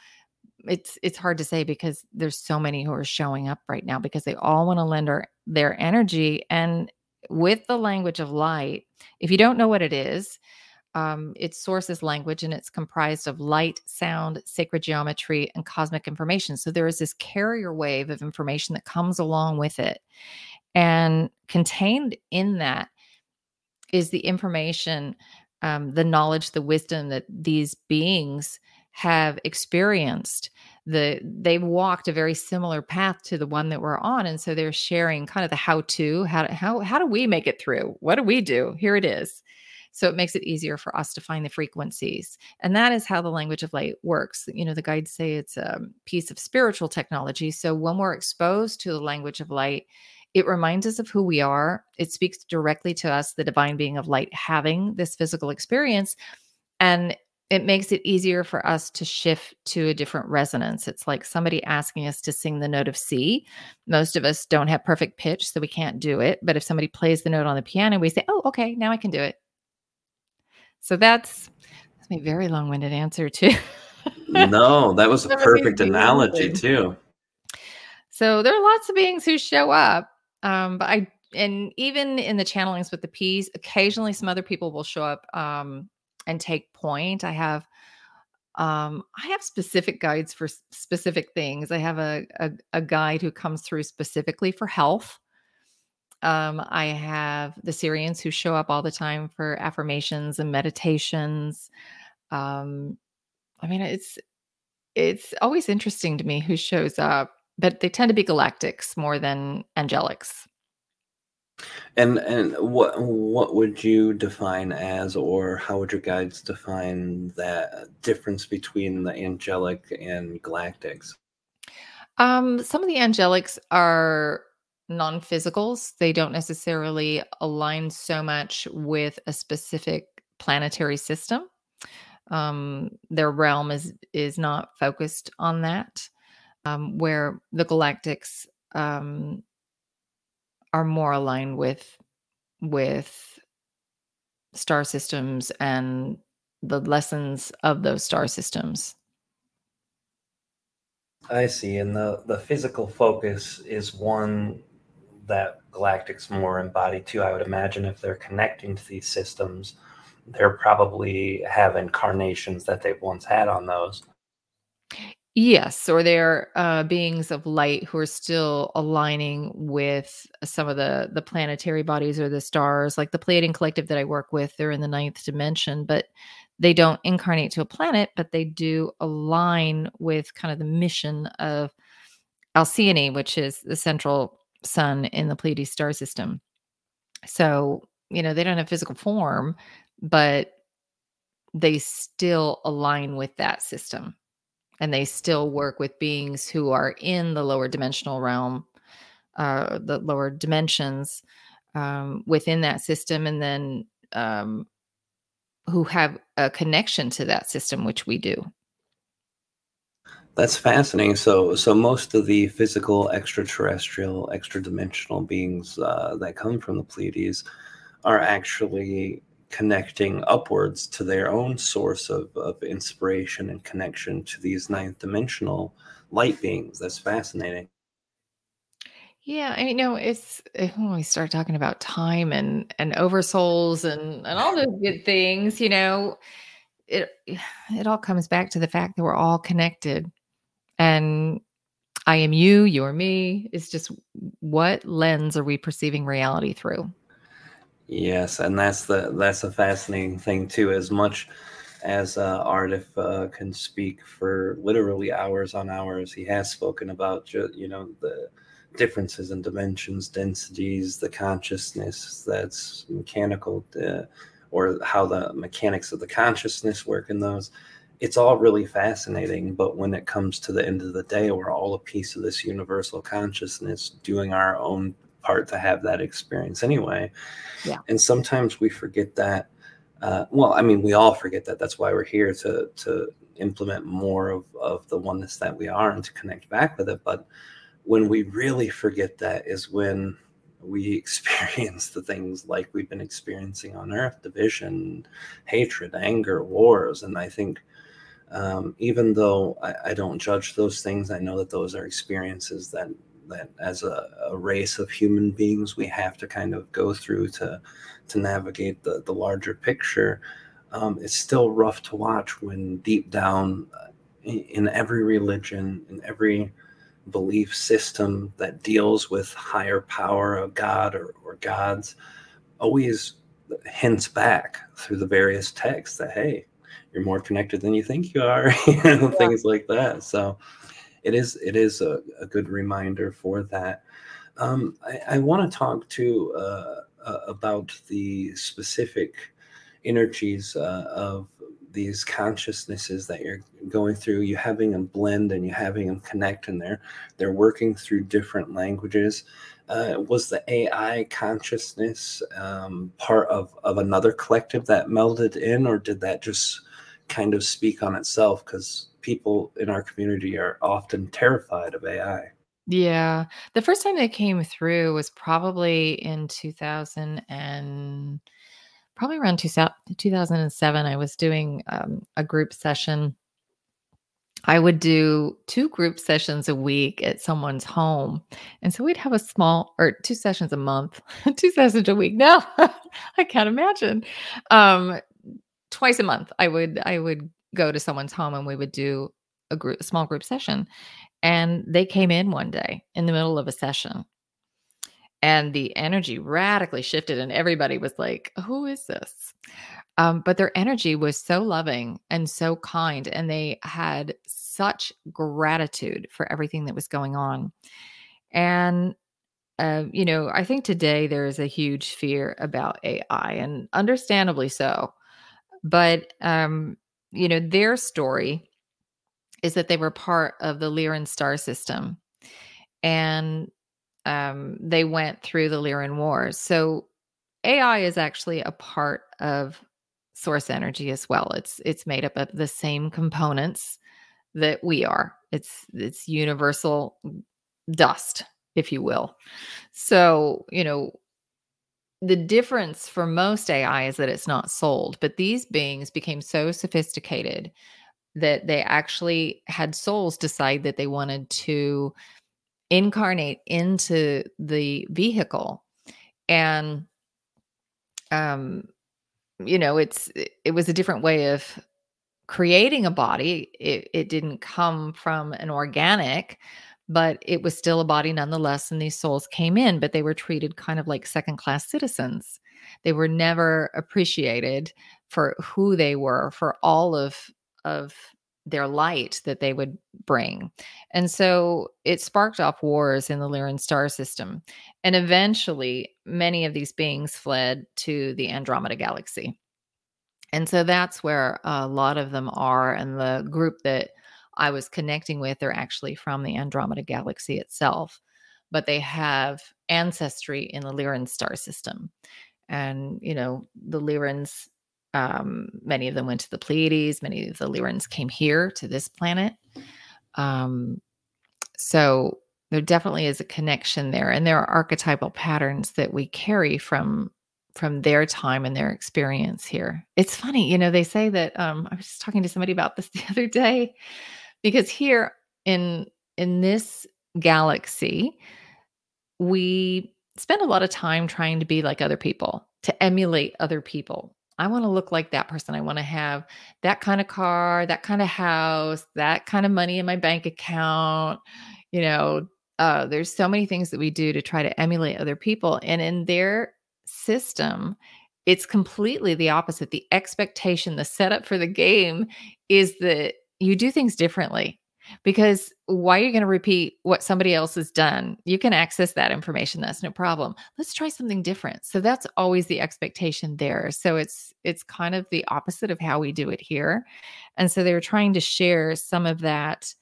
it's it's hard to say because there's so many who are showing up right now because they all want to lend our, their energy and with the language of light if you don't know what it is um, its source is language and it's comprised of light sound sacred geometry and cosmic information. So there is this carrier wave of information that comes along with it. And contained in that is the information um, the knowledge the wisdom that these beings have experienced the they've walked a very similar path to the one that we're on. And so they're sharing kind of the how to how how how do we make it through? What do we do? Here it is. So it makes it easier for us to find the frequencies. And that is how the language of light works. You know the guides say it's a piece of spiritual technology. So when we're exposed to the language of light it reminds us of who we are. It speaks directly to us the divine being of light having this physical experience. And it makes it easier for us to shift to a different resonance. It's like somebody asking us to sing the note of C. Most of us don't have perfect pitch, so we can't do it. But if somebody plays the note on the piano, we say, oh, okay, now I can do it. So that's, that's my very long winded answer, too. no, that was a perfect analogy, too. So there are lots of beings who show up. Um, but I, and even in the channelings with the P's, occasionally some other people will show up um, and take point. I have um i have specific guides for specific things. I have a, a, a guide who comes through specifically for health. Um i have the Sirians who show up all the time for affirmations and meditations. Um i mean it's it's always interesting to me who shows up but they tend to be galactics more than angelics and and what what would you define as, or how would your guides define that difference between the angelic and galactics? Um, some of the angelics are non-physicals. They don't necessarily align so much with a specific planetary system. Um, their realm is is not focused on that. Um, where the galactics um, are more aligned with with star systems and the lessons of those star systems. I see. And the, the physical focus is one that galactics more embody too. I would imagine if they're connecting to these systems, they're probably have incarnations that they've once had on those. Yes, or they're uh, beings of light who are still aligning with some of the the planetary bodies or the stars, like the Pleiadian Collective that I work with. They're in the ninth dimension, but they don't incarnate to a planet, but they do align with kind of the mission of Alcyone, which is the central sun in the Pleiades star system. So you know they don't have physical form, but they still align with that system and they still work with beings who are in the lower dimensional realm, uh, the lower dimensions um, within that system, and then um, who have a connection to that system, which we do. That's fascinating. So, so most of the physical, extraterrestrial, extra-dimensional beings uh, that come from the Pleiades are actually connecting upwards to their own source of, of inspiration and connection to these ninth dimensional light beings. That's fascinating. Yeah, I know it's eh, when we start talking about time and and oversouls and and all those good things, you know, it it all comes back to the fact that we're all connected. And I am you, you're me. It's just what lens are we perceiving reality through? Yes, and that's the that's a fascinating thing too. As much as uh, Aridif uh, can speak for literally hours on hours, he has spoken about you know the differences in dimensions, densities, the consciousness that's mechanical, uh, or how the mechanics of the consciousness work in those. It's all really fascinating, but when it comes to the end of the day, we're all a piece of this universal consciousness doing our own part to have that experience anyway. Yeah. And sometimes we forget that. Uh, well, I mean, we all forget that. That's why we're here to to implement more of, of the oneness that we are and to connect back with it. But when we really forget that is when we experience the things like we've been experiencing on earth division hatred anger wars and i think um, even though I, I, don't judge those things i know that those are experiences that that as a, a, race of human beings we have to kind of go through to to navigate the, the larger picture um, it's still rough to watch when deep down uh, in, in every religion in every belief system that deals with higher power of God or, or gods always hints back through the various texts that hey you're more connected than you think you are you know, yeah. things like that so it is it is a, a good reminder for that. Um, I, I want to talk to uh, uh, about the specific energies uh, of these consciousnesses that you're going through. You having them blend and you having them connect and they're they're working through different languages. Uh, was the ai consciousness um, part of of another collective that melded in or did that just kind of speak on itself? Because people in our community are often terrified of ai yeah the first time they came through was probably in 2000 and probably around 2007, I was doing um, a group session. I would do two group sessions a week at someone's home. And so we'd have a small, or two sessions a month, two sessions a week. No, I can't imagine. Um, twice a month, I would, I would go to someone's home and we would do a group, a small group session. And they came in one day in the middle of a session. And the energy radically shifted and everybody was like who is this? Um, but their energy was so loving and so kind and they had such gratitude for everything that was going on. And uh, you know i think today there is a huge fear about ai and understandably so. But um, you know their story is that they were part of the lyran star system and um, they went through the Lyran Wars. So AI is actually a part of source energy as well. It's it's made up of the same components that we are. It's it's universal dust, if you will. So, you know, the difference for most AI is that it's not sold, but these beings became so sophisticated that they actually had souls decide that they wanted to incarnate into the vehicle. And um you know it's it was a different way of creating a body. It, it didn't come from an organic but it was still a body nonetheless and these souls came in but they were treated kind of like second class citizens they were never appreciated for who they were for all of of their light that they would bring. And so it sparked off wars in the Lyran star system. And eventually, many of these beings fled to the Andromeda galaxy. And so that's where a lot of them are. And the group that I was connecting with are actually from the Andromeda galaxy itself, but they have ancestry in the Lyran star system. And, you know, the Lyrans um, many of them went to the Pleiades. Many of the Lyrans came here to this planet. Um, so there definitely is a connection there, and there are archetypal patterns that we carry from from their time and their experience here. It's funny, you know. They say that um, I was just talking to somebody about this the other day because here in in this galaxy, we spend a lot of time trying to be like other people, to emulate other people I want to look like that person. I want to have that kind of car, that kind of house, that kind of money in my bank account. You know, uh, there's so many things that we do to try to emulate other people. And in their system, it's completely the opposite. The expectation, the setup for the game is that you do things differently because why are you going to repeat what somebody else has done? You can access that information. That's no problem. Let's try something different. So that's always the expectation there. So it's it's kind of the opposite of how we do it here. And so they were trying to share some of that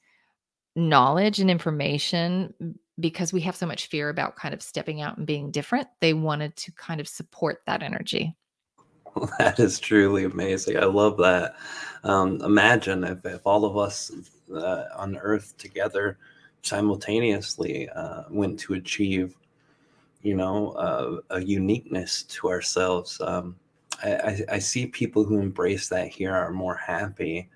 knowledge and information because we have so much fear about kind of stepping out and being different, they wanted to kind of support that energy. That is truly amazing. I love that. Um, imagine if, if all of us uh, on Earth together simultaneously uh, went to achieve, you know, uh, a uniqueness to ourselves. Um, I, I, I see people who embrace that here are more happy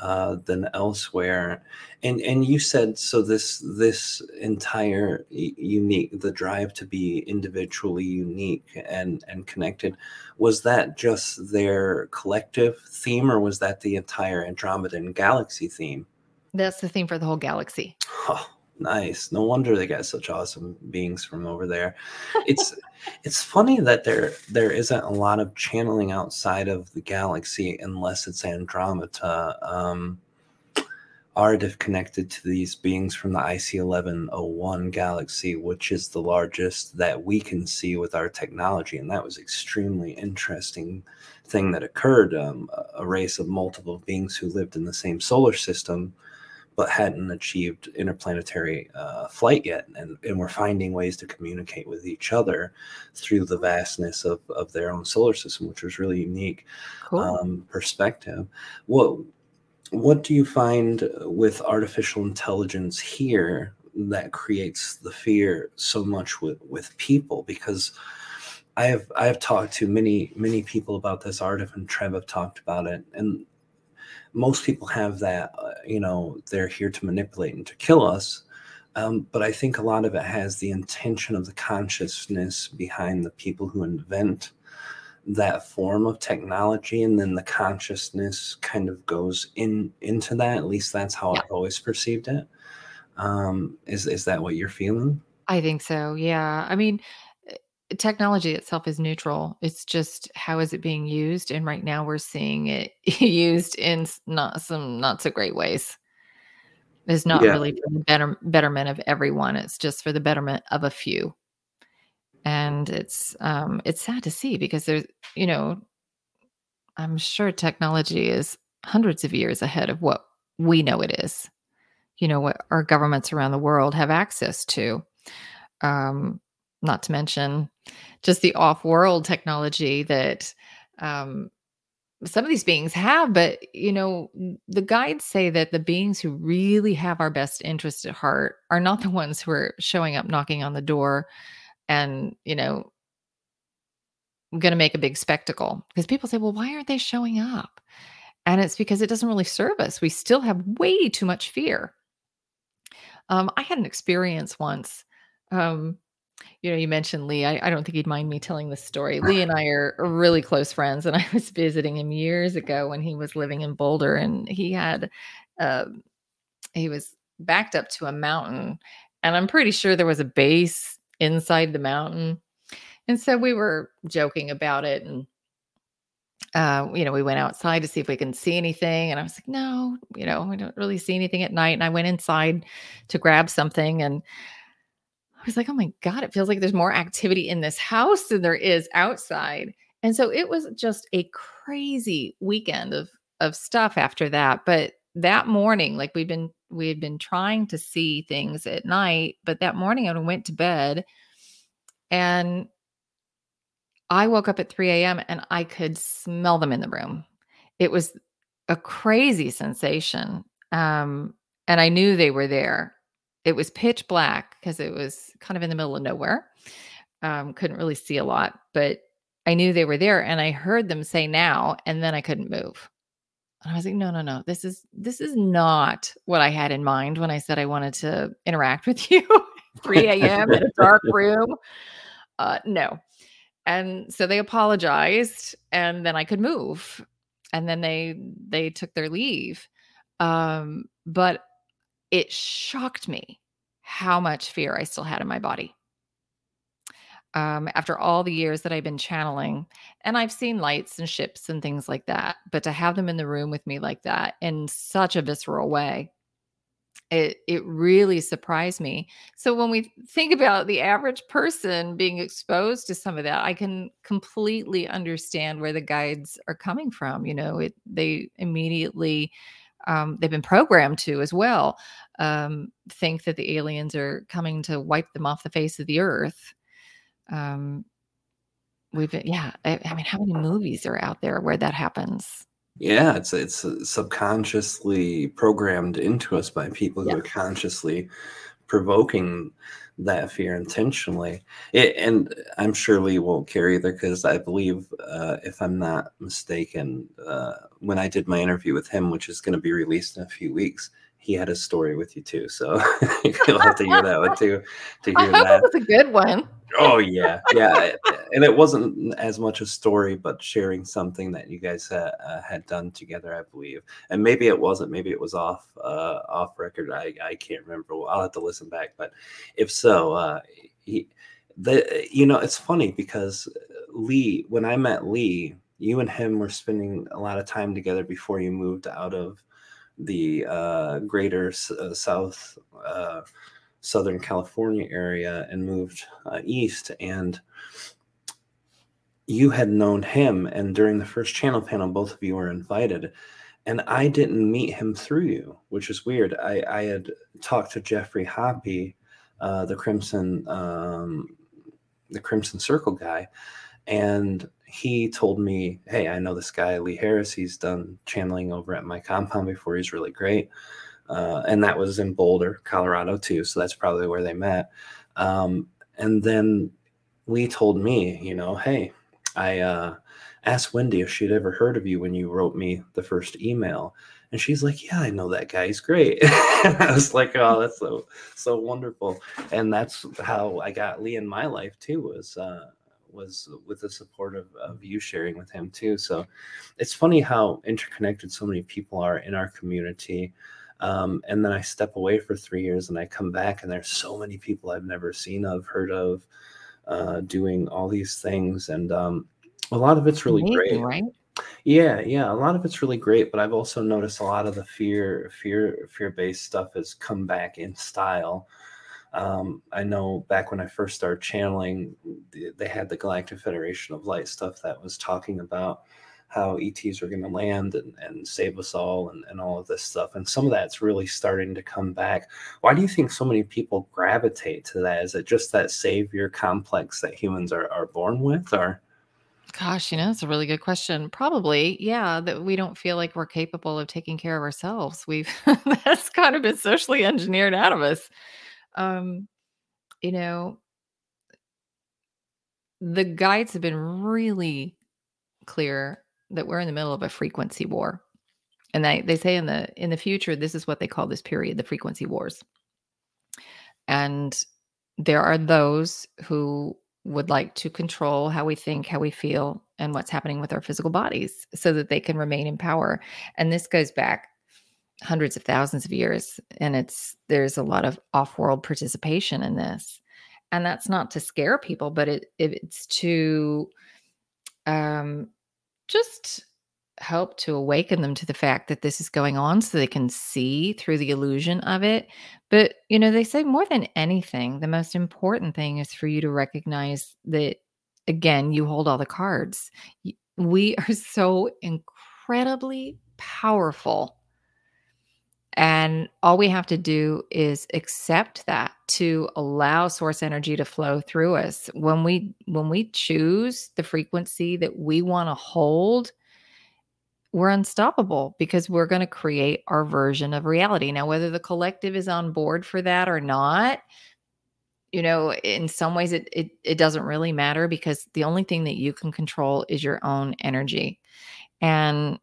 uh, than elsewhere. And and you said so this this entire unique the drive to be individually unique and and connected was that just their collective theme or was that the entire Andromedan galaxy theme? That's the theme for the whole galaxy. Oh, nice. No wonder they got such awesome beings from over there. It's it's funny that there there isn't a lot of channeling outside of the galaxy unless it's Andromeda. Um, Aridif connected to these beings from the IC 1101 galaxy, which is the largest that we can see with our technology. And that was extremely interesting thing that occurred. Um, a race of multiple beings who lived in the same solar system but hadn't achieved interplanetary uh, flight yet. And, and we're finding ways to communicate with each other through the vastness of, of their own solar system, which was really unique Cool. um, perspective. What, what do you find with artificial intelligence here that creates the fear so much with, with people? Because I have I have talked to many many people about this. Aridif and Treb have talked about it, and most people have that, uh, you know, they're here to manipulate and to kill us. Um, but I think a lot of it has the intention of the consciousness behind the people who invent that form of technology, and then the consciousness kind of goes in into that. At least that's how Yeah. I've always perceived it. Um, is is that what you're feeling? I think so. Yeah. I mean, technology itself is neutral. It's just how is it being used? And right now we're seeing it used in not some not so great ways. It's not Yeah. really for the better betterment of everyone. It's just for the betterment of a few. And it's um it's sad to see because there's, you know, I'm sure technology is hundreds of years ahead of what we know it is. You know, what our governments around the world have access to um, not to mention just the off-world technology that um, some of these beings have. But you know, the guides say that the beings who really have our best interest at heart are not the ones who are showing up, knocking on the door, and you know, going to make a big spectacle. Because people say, "Well, why aren't they showing up?" And it's because it doesn't really serve us. We still have way too much fear. Um, I had an experience once. Um, you know, you mentioned Lee. I, I don't think he'd mind me telling this story. Lee and I are really close friends, and I was visiting him years ago when he was living in Boulder, and he had, uh, he was backed up to a mountain, and I'm pretty sure there was a base inside the mountain, and so we were joking about it, and uh, you know, we went outside to see if we can see anything. And I was like, no, you know, we don't really see anything at night. And I went inside to grab something and I was like, oh my God, it feels like there's more activity in this house than there is outside. And so it was just a crazy weekend of of stuff after that. But that morning, like we've been we had been trying to see things at night, but that morning I went to bed and I woke up at 3 a.m. and I could smell them in the room. It was a crazy sensation. Um, and I knew they were there. It was pitch black because it was kind of in the middle of nowhere. Um, couldn't really see a lot, but I knew they were there and I heard them say now, and then I couldn't move. And I was like, no, no, no. This is this is not what I had in mind when I said I wanted to interact with you. 3 a.m. in a dark room. Uh, no. And so they apologized and then I could move. And then they they took their leave. Um, but it shocked me how much fear I still had in my body. Um, after all the years that I've been channeling, and I've seen lights and ships and things like that, but to have them in the room with me like that in such a visceral way, it it really surprised me. So when we think about the average person being exposed to some of that, I can completely understand where the guides are coming from. You know, it they immediately um, they've been programmed to as well um, think that the aliens are coming to wipe them off the face of the earth. Um, we've been, yeah, I, I mean, how many movies are out there where that happens? Yeah, it's it's uh, subconsciously programmed into us by people who Yeah. are consciously provoking that fear intentionally. It, and I'm sure Lee won't care either because I believe, uh, if I'm not mistaken, uh, when I did my interview with him, which is going to be released in a few weeks, he had a story with you too. So you'll have to hear that one too to I hear hope that. it was a good one. Oh yeah, yeah, and it wasn't as much a story, but sharing something that you guys had, uh, had done together, I believe. And maybe it wasn't. Maybe it was off uh, off record. I I can't remember. I'll have to listen back. But if so, uh, he, the you know it's funny because Lee, when I met Lee, you and him were spending a lot of time together before you moved out of the uh, greater s- uh, South. Uh, Southern California area and moved uh, east. And you had known him, and during the first channel panel, both of you were invited. And I didn't meet him through you, which is weird. I, I had talked to Geoffrey Hoppe, uh, the Crimson, um, the Crimson Circle guy, and he told me, "Hey, I know this guy Lee Harris. He's done channeling over at my compound before. He's really great." uh, and that was in Boulder, Colorado, too. So that's probably where they met. Um, and then Lee told me, you know, hey, I uh, asked Wendy if she'd ever heard of you when you wrote me the first email. And she's like, yeah, I know that guy. He's great. I was like, oh, that's so so wonderful. And that's how I got Lee in my life too. Was uh, was with the support of, of you sharing with him too. So it's funny how interconnected so many people are in our community. Um, and then I step away for three years and I come back, and there's so many people I've never seen of, heard of, uh, doing all these things. And um, a lot of it's really Amazing, great. right? Yeah, yeah, a lot of it's really great, but I've also noticed a lot of the fear, fear, fear-based stuff has come back in style. Um, I know back when I first started channeling, they had the Galactic Federation of Light stuff that was talking about how ETs are going to land and, and save us all and, and all of this stuff. And some of that's really starting to come back. Why do you think so many people gravitate to that? Is it just that savior complex that humans are, are born with or? Gosh, you know, it's a really good question. Probably, yeah, that we don't feel like we're capable of taking care of ourselves. We've that's kind of been socially engineered out of us. Um, you know, the guides have been really clear that we're in the middle of a frequency war. And they, they say in the in the future, this is what they call this period, the frequency wars. And there are those who would like to control how we think, how we feel, and what's happening with our physical bodies so that they can remain in power. And this goes back hundreds of thousands of years. And it's there's a lot of off-world participation in this. And that's not to scare people, but it, it's to um just help to awaken them to the fact that this is going on so they can see through the illusion of it. But, you know, they say more than anything, the most important thing is for you to recognize that, again, you hold all the cards. We are so incredibly powerful. And all we have to do is accept that to allow source energy to flow through us. When we when we choose the frequency that we want to hold, we're unstoppable because we're going to create our version of reality. Now, whether the collective is on board for that or not, you know, in some ways it, it it doesn't really matter because the only thing that you can control is your own energy. And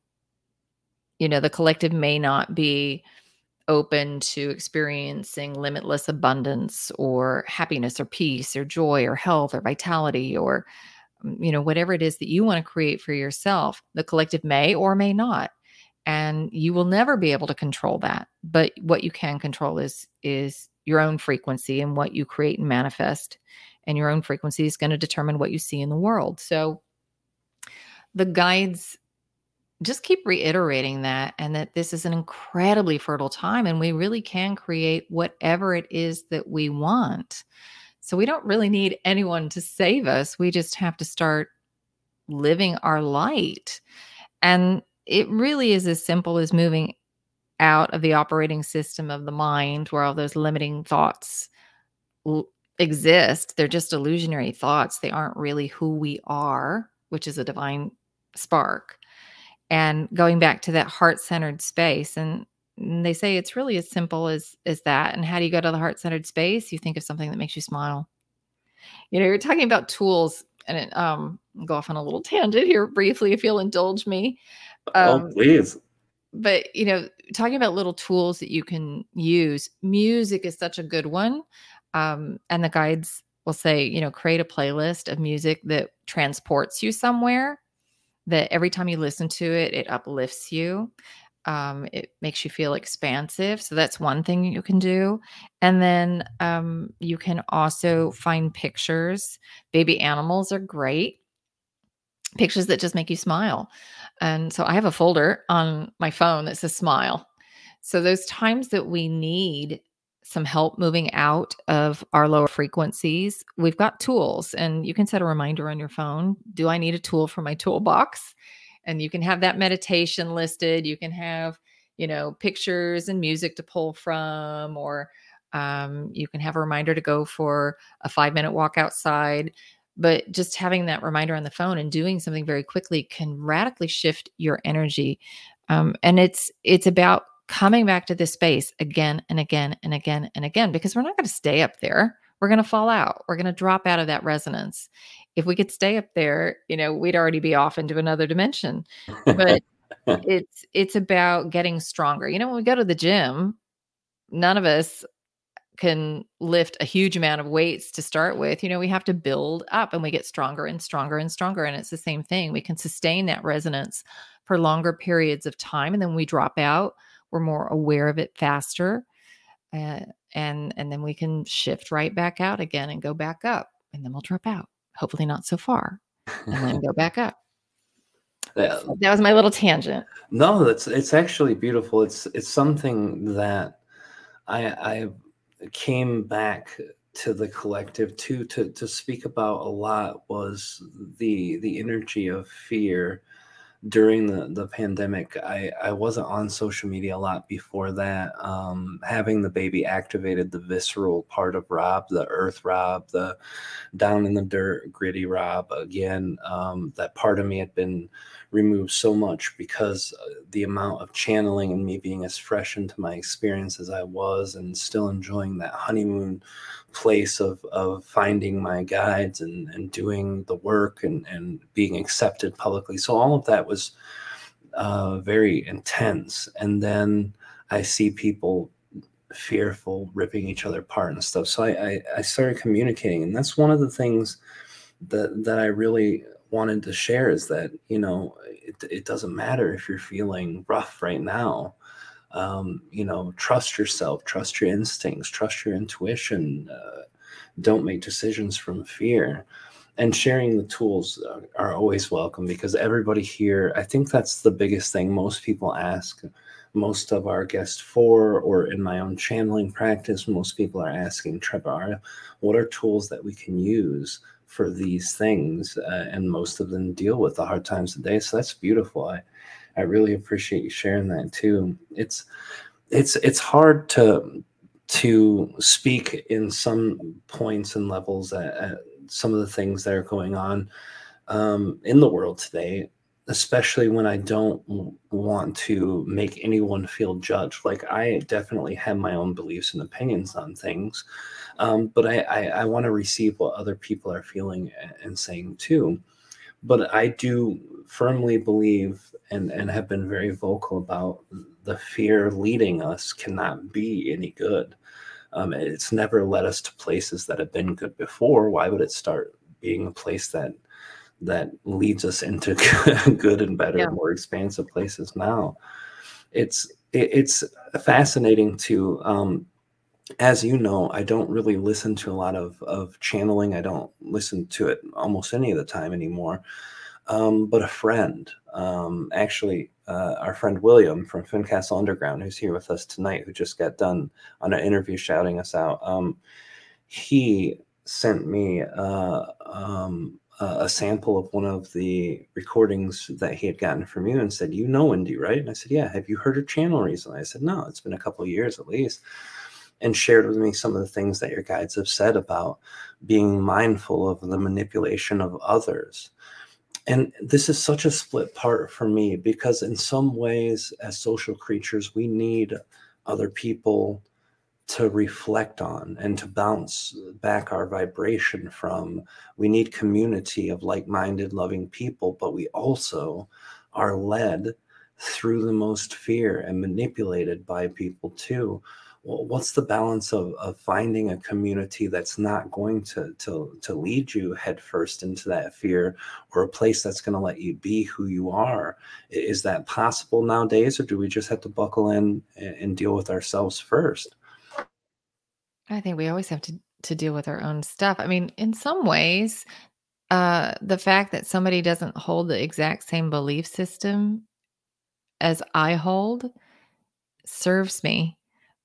you know, the collective may not be open to experiencing limitless abundance or happiness or peace or joy or health or vitality or mm, you know whatever it is that you want to create for yourself. The collective may or may not and you will never be able to control that but what you can control is is your own frequency and what you create and manifest and your own frequency is going to determine what you see in the world. So the guides just keep reiterating that and that this is an incredibly fertile time and we really can create whatever it is that we want. So we don't really need anyone to save us. We just have to start living our light. And it really is as simple as moving out of the operating system of the mind where all those limiting thoughts l- exist. They're just illusionary thoughts. They aren't really who we are, which is a divine spark. And going back to that heart-centered space and they say it's really as simple as as that. And how do you go to the heart-centered space? You think of something that makes you smile. You know, you're talking about tools and it, um I'll go off on a little tangent here briefly if you'll indulge me. Um, oh, please. but you know talking about little tools that you can use music is such a good one um, and the guides will say you know create a playlist of music that transports you somewhere that every time you listen to it it uplifts you um, it makes you feel expansive so that's one thing you can do and then um, you can also find pictures baby animals are great pictures that just make you smile. And so I have a folder on my phone that says smile. So those times that we need some help moving out of our lower frequencies, we've got tools and you can set a reminder on your phone. Do I need a tool for my toolbox? And you can have that meditation listed. You can have, you know, pictures and music to pull from, or um, you can have a reminder to go for a five minute walk outside but just having that reminder on the phone and doing something very quickly can radically shift your energy um, and it's it's about coming back to this space again and again and again and again because we're not going to stay up there we're going to fall out we're going to drop out of that resonance if we could stay up there you know we'd already be off into another dimension but it's it's about getting stronger you know when we go to the gym none of us can lift a huge amount of weights to start with, you know, we have to build up and we get stronger and stronger and stronger. And it's the same thing. We can sustain that resonance for longer periods of time. And then we drop out, we're more aware of it faster. Uh, and and then we can shift right back out again and go back up. And then we'll drop out. Hopefully not so far. And then go back up. Yeah. So that was my little tangent. No, that's it's actually beautiful. It's it's something that I I came back to the collective too to to speak about a lot was the the energy of fear during the the pandemic i i wasn't on social media a lot before that um having the baby activated the visceral part of rob the earth rob the down in the dirt gritty rob again um that part of me had been removed so much because uh, the amount of channeling and me being as fresh into my experience as I was and still enjoying that honeymoon place of, of finding my guides and, and doing the work and, and being accepted publicly. So all of that was uh, very intense. And then I see people fearful, ripping each other apart and stuff. So I, I, I started communicating. And that's one of the things that, that I really wanted to share is that you know it, it doesn't matter if you're feeling rough right now. Um, you know trust yourself trust your instincts trust your intuition uh, don't make decisions from fear. And sharing the tools are, always welcome because everybody here i think that's the biggest thing most people ask most of our guests for or in my own channeling practice most people are asking Treb Bor what are tools that we can use for these things, uh, and most of them deal with the hard times today. So that's beautiful. I, I really appreciate you sharing that too. It's, it's, it's hard to to speak in some points and levels at, at some of the things that are going on um, in the world today especially when I don't want to make anyone feel judged. Like I definitely have my own beliefs and opinions on things, um, but I, I, I want to receive what other people are feeling and saying too. But I do firmly believe and, and have been very vocal about the fear leading us cannot be any good. Um, it's never led us to places that have been good before. Why would it start being a place that that leads us into good and better, yeah. more expansive places now? It's it, it's fascinating to um, as you know, I don't really listen to a lot of, of channeling. I don't listen to it almost any of the time anymore. Um, but a friend, um, actually, uh, our friend William from Fincastle Underground, who's here with us tonight, who just got done on an interview shouting us out, um, he sent me uh, um, a sample of one of the recordings that he had gotten from you and said, "You know Wendy, right?" And I said, "Yeah." Have you heard her channel recently? I said, "No, it's been a couple of years at least." And shared with me some of the things that your guides have said about being mindful of the manipulation of others. And this is such a split part for me because, in some ways, as social creatures, we need other people to reflect on and to bounce back our vibration from. We need community of like minded, loving people, but we also are led through the most fear and manipulated by people too. Well, what's the balance of, of finding a community that's not going to, to, to lead you headfirst into that fear or a place that's going to let you be who you are? Is that possible nowadays, or do we just have to buckle in and, and deal with ourselves first? I think we always have to to deal with our own stuff. I mean, in some ways, uh, the fact that somebody doesn't hold the exact same belief system as I hold serves me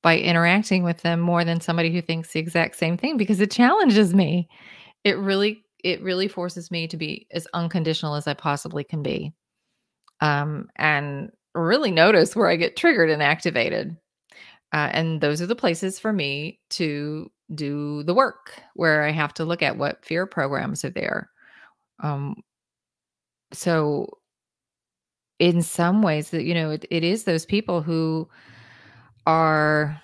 by interacting with them more than somebody who thinks the exact same thing because it challenges me. It really it really forces me to be as unconditional as I possibly can be. Um, and really notice where I get triggered and activated. Uh, and those are the places for me to do the work where I have to look at what fear programs are there. Um, so, in some ways, that you know, it, it is those people who are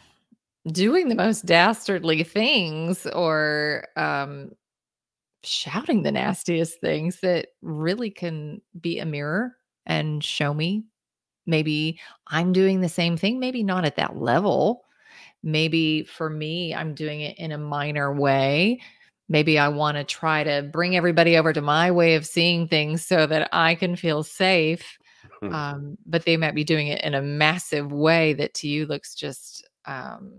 doing the most dastardly things or um, shouting the nastiest things that really can be a mirror and show me maybe I'm doing the same thing, maybe not at that level. Maybe for me, I'm doing it in a minor way. Maybe I want to try to bring everybody over to my way of seeing things so that I can feel safe. Hmm. Um, but they might be doing it in a massive way that to you looks just um,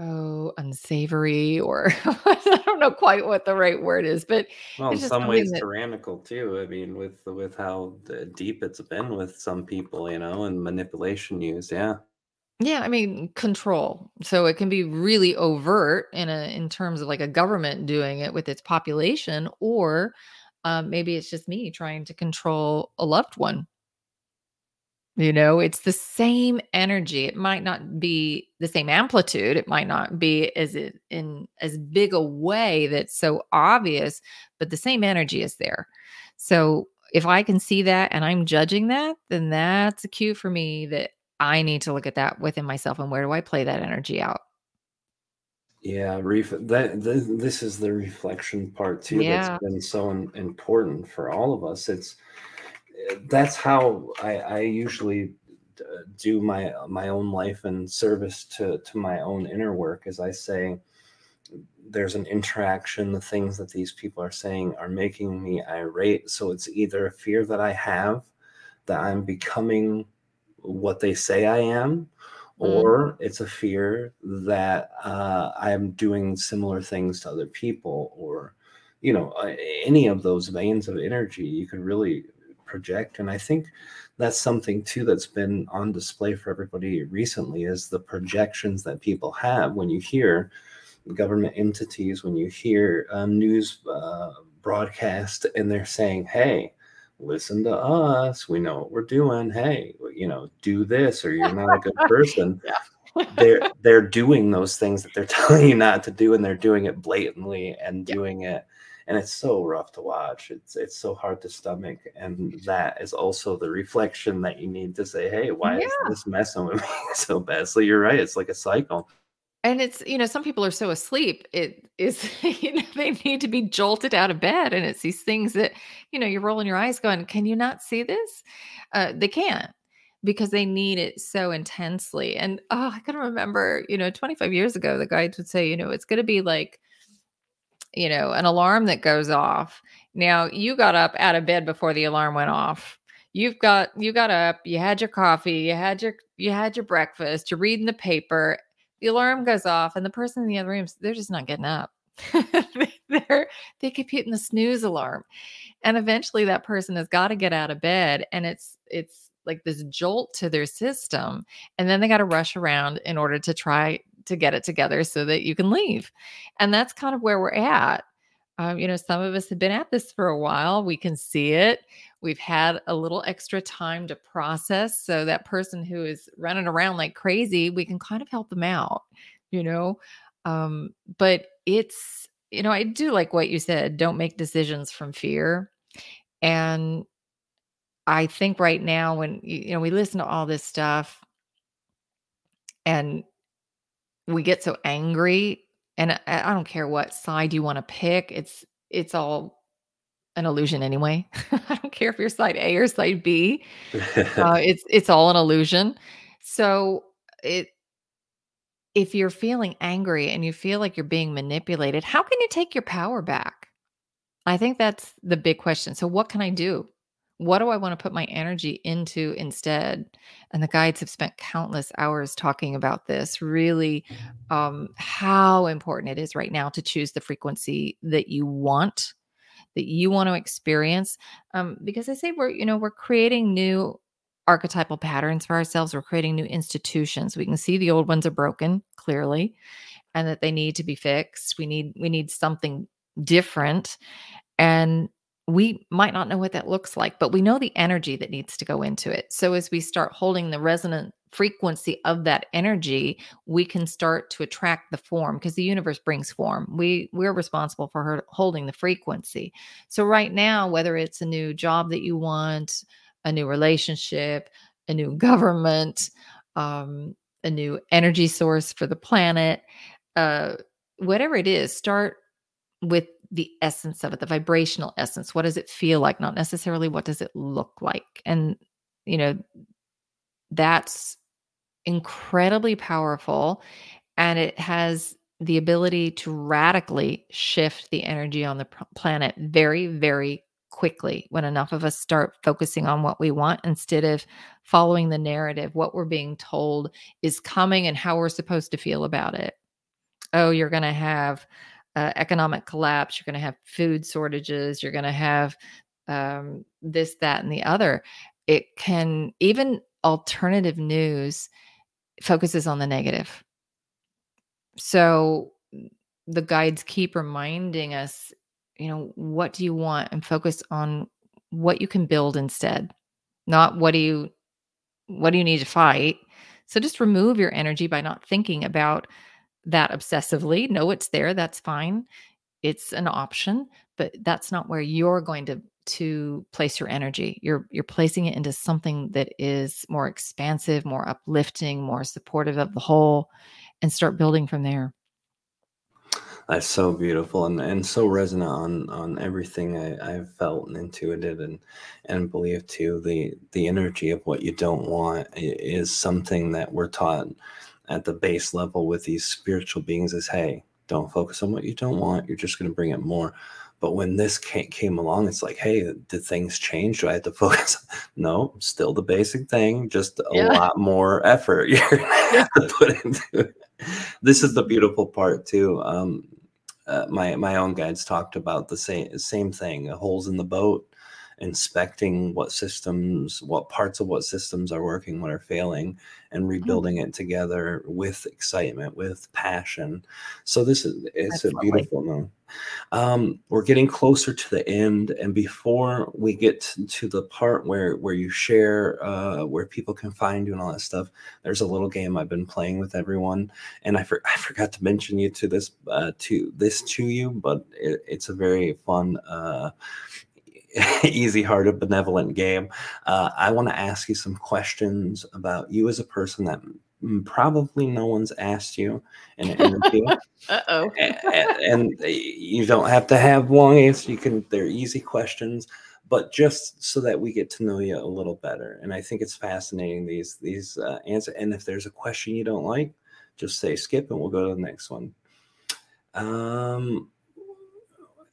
oh unsavory or I don't know quite what the right word is, but Well, in some ways that tyrannical too. I mean, with with how deep it's been with some people, you know, and manipulation used. Yeah. Yeah, I mean, control. So it can be really overt in a in terms of like a government doing it with its population, or um, maybe it's just me trying to control a loved one. You know, it's the same energy. It might not be the same amplitude. It might not be as it in as big a way that's so obvious, but the same energy is there. So if I can see that and I'm judging that, then that's a cue for me that I need to look at that within myself and where do I play that energy out? Yeah, ref- that th- this is the reflection part too Yeah. that's been so im- important for all of us. It's that's how I, I usually do my my own life and service to to my own inner work. As I say, there's an interaction. The things that these people are saying are making me irate. So it's either a fear that I have that I'm becoming what they say I am, Mm. or it's a fear that uh, I'm doing similar things to other people, or you know, uh, any of those veins of energy you could really project. And I think that's something too that's been on display for everybody recently is the projections that people have when you hear government entities, when you hear um, news uh, broadcast, and they're saying, "Hey." Listen to us. We know what we're doing. Hey, you know, do this or you're not a good person they're they're doing those things that they're telling you not to do and they're doing it blatantly and doing it and it's so rough to watch it's it's so hard to stomach and that is also the reflection that you need to say hey why is this messing with me so bad so you're right it's like a cycle And it's, you know, some people are so asleep. It is, you know, they need to be jolted out of bed. And it's these things that, you know, you're rolling your eyes going, can you not see this? Uh, they can't because they need it so intensely. And oh, I can remember, you know, 25 years ago, the guides would say, you know, it's going to be like, you know, an alarm that goes off. Now you got up out of bed before the alarm went off. You've got you got up, you had your coffee, you had your you had your breakfast, you're reading the paper, the alarm goes off, and the person in the other room, they're just not getting up. they're they keep hitting the snooze alarm. And eventually that person has got to get out of bed and it's it's like this jolt to their system. And then they got to rush around in order to try to get it together so that you can leave. And that's kind of where we're at. Um, you know, some of us have been at this for a while. We can see it. We've had a little extra time to process. So that person who is running around like crazy, we can kind of help them out, you know. Um, but it's, you know, I do like what you said. Don't make decisions from fear. And I think right now, when you know we listen to all this stuff, and we get so angry and I, I don't care what side you want to pick it's it's all an illusion anyway. I don't care if you're side a or side b. Uh, it's it's all an illusion. So it if you're feeling angry and you feel like you're being manipulated how can you take your power back? I think that's the big question. So what can i do what do I want to put my energy into instead? And the guides have spent countless hours talking about this, really um, how important it is right now to choose the frequency that you want, that you want to experience. Um, because I say we're, you know, we're creating new archetypal patterns for ourselves. We're creating new institutions. We can see the old ones are broken, clearly, and that they need to be fixed. We need we need something different. And we might not know what that looks like, but we know the energy that needs to go into it. So as we start holding the resonant frequency of that energy, we can start to attract the form because the universe brings form. We we're responsible for her holding the frequency. So right now, whether it's a new job that you want, a new relationship, a new government, um, a new energy source for the planet, uh, whatever it is, start with the essence of it, the vibrational essence. What does it feel like? Not necessarily what does it look like. And, you know, that's incredibly powerful. And it has the ability to radically shift the energy on the planet very, very quickly when enough of us start focusing on what we want instead of following the narrative. What we're being told is coming and how we're supposed to feel about it. Oh, you're going to have uh, economic collapse, you're going to have food shortages, you're going to have um, this, that, and the other. It can even alternative news focuses on the negative. So the guides keep reminding us, you know, what do you want and focus on what you can build instead, not what do you what do you need to fight. So just remove your energy by not thinking about that obsessively. No, it's there. That's fine. It's an option, but that's not where you're going to to place your energy. You're you're placing it into something that is more expansive, more uplifting, more supportive of the whole and start building from there. That's so beautiful and, and so resonant on on everything I, I've felt and intuited and and believed too. The the energy of what you don't want is something that we're taught at the base level with these spiritual beings is hey, don't focus on what you don't want. You're just going to bring it more. But when this came along, it's like, hey, did things change? Do I have to focus? No, still the basic thing, just a yeah. lot more effort you're going have to put into it. This is the beautiful part too. Um, uh, my my own guides talked about the same same thing: holes in the boat inspecting what systems, what parts of what systems are working, what are failing, and mm. rebuilding it together with excitement, with passion. So this is it's That's a beautiful move. Um, we're getting closer to the end, and before we get to the part where where you share uh, where people can find you and all that stuff, there's a little game I've been playing with everyone, and I, for, I forgot to mention you to this uh, to this to you, but it, it's a very fun. Uh, easy hearted, benevolent game. Uh, I want to ask you some questions about you as a person that probably no one's asked you in an interview. uh oh. and, and, you don't have to have long answers. You can, they're easy questions, but just so that we get to know you a little better. And I think it's fascinating these, these uh, answers. And if there's a question you don't like, just say skip and we'll go to the next one. Um,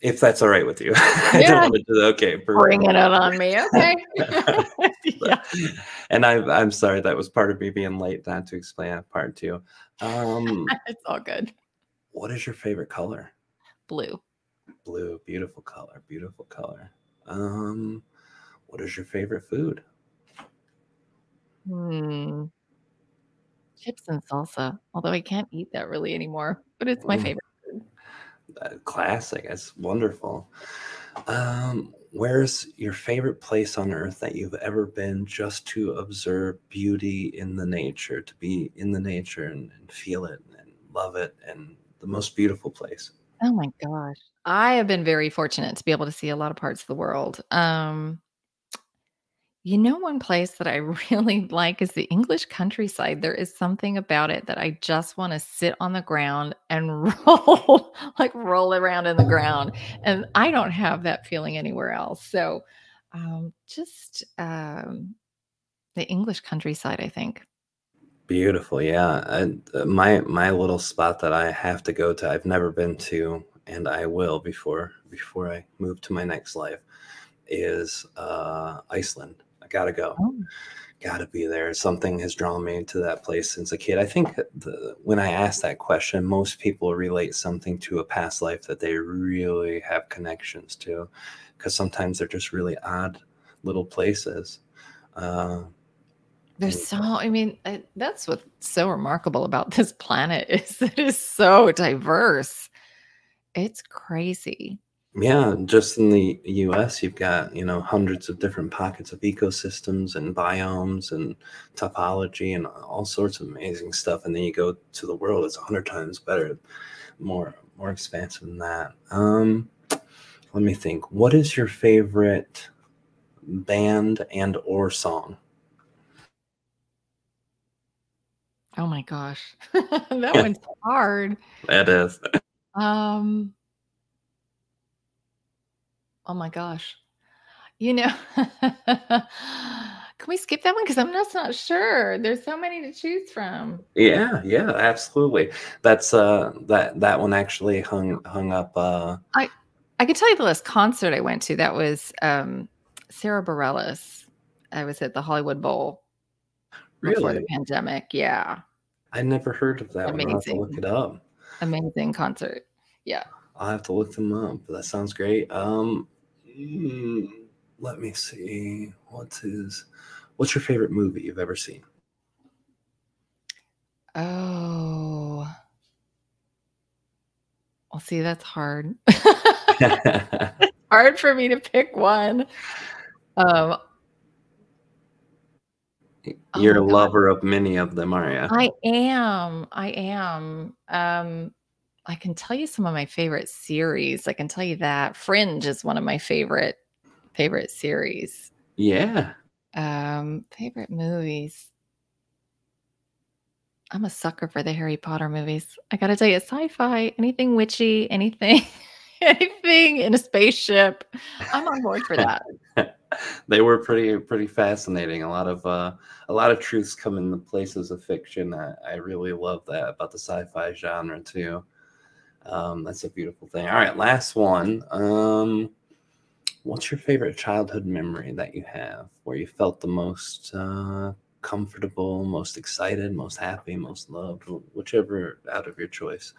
if that's all right with you. Yeah. okay. Bringing it on me. Okay. yeah. And I, I'm sorry that was part of me being late not to explain that part too. Um, it's all good. What is your favorite color? Blue. Blue. Beautiful color. Beautiful color. Um, what is your favorite food? Hmm. Chips and salsa. Although I can't eat that really anymore, but it's my mm. favorite classic. It's wonderful. Um, where's your favorite place on earth that you've ever been just to observe beauty in the nature, to be in the nature and, and feel it and love it, and the most beautiful place? Oh my gosh. I have been very fortunate to be able to see a lot of parts of the world. Um, you know, one place that I really like is the English countryside. There is something about it that I just want to sit on the ground and roll, like roll around in the ground. And I don't have that feeling anywhere else. So, um, just um, the English countryside, I think. Beautiful, yeah. And uh, my my little spot that I have to go to, I've never been to, and I will before before I move to my next life, is uh, Iceland. I gotta go. Oh. Gotta be there. Something has drawn me to that place since a kid. I think the, when I ask that question, most people relate something to a past life that they really have connections to, because sometimes they're just really odd little places. Uh, There's so, I mean, I, that's what's so remarkable about this planet is that it is so diverse. It's crazy. Yeah, just in the US, you've got, you know, hundreds of different pockets of ecosystems and biomes and topology and all sorts of amazing stuff. And then you go to the world, it's a hundred times better, more more expansive than that. Um, let me think. What is your favorite band and or song? Oh my gosh. that one's hard. That is. Um, oh my gosh. You know, can we skip that one? Because I'm just not sure. There's so many to choose from. Yeah, yeah, absolutely. That's uh that that one actually hung hung up uh I I could tell you the last concert I went to. That was um Sara Bareilles. I was at the Hollywood Bowl before the pandemic. Yeah. I never heard of that Amazing. one. I'll have to look it up. Amazing concert. Yeah. I'll have to look them up. That sounds great. Um mm, let me see. What's his what's your favorite movie you've ever seen? Oh. Well, see, that's hard. hard for me to pick one. Um, Oh You're my a God. lover of many of them, are you? I am. I am. Um, I can tell you some of my favorite series. I can tell you that Fringe is one of my favorite favorite series. Yeah. Um, favorite movies. I'm a sucker for the Harry Potter movies. I gotta tell you, sci-fi, anything witchy, anything, anything in a spaceship. I'm on board for that. they were pretty pretty fascinating. A lot of uh, a lot of truths come in the places of fiction. I, I really love that about the sci-fi genre too. Um, that's a beautiful thing. All right, last one. Um, what's your favorite childhood memory that you have where you felt the most uh, comfortable, most excited, most happy, most loved, whichever out of your choice?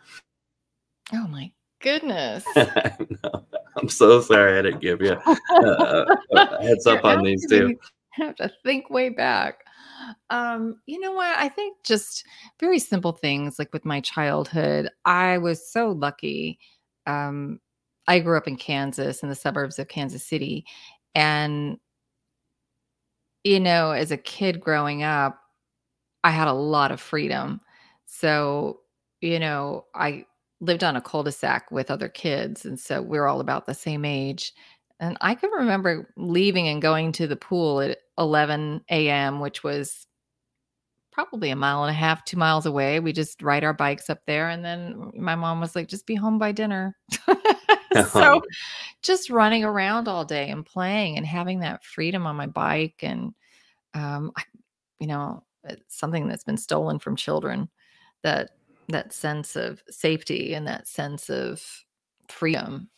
Oh my goodness. no, I'm so sorry I didn't give you uh, a heads up on these two. I have to think way back. Um, you know what? I think just very simple things like with my childhood. I was so lucky. Um, I grew up in Kansas in the suburbs of Kansas City. And, you know, as a kid growing up, I had a lot of freedom. So, you know, I lived on a cul-de-sac with other kids. And so we are all about the same age. And I can remember leaving and going to the pool at 11 a.m., which was probably a mile and a half, two miles away. We just ride our bikes up there. And then my mom was like, just be home by dinner. so just running around all day and playing and having that freedom on my bike. And, um, I, you know, it's something that's been stolen from children that that sense of safety and that sense of freedom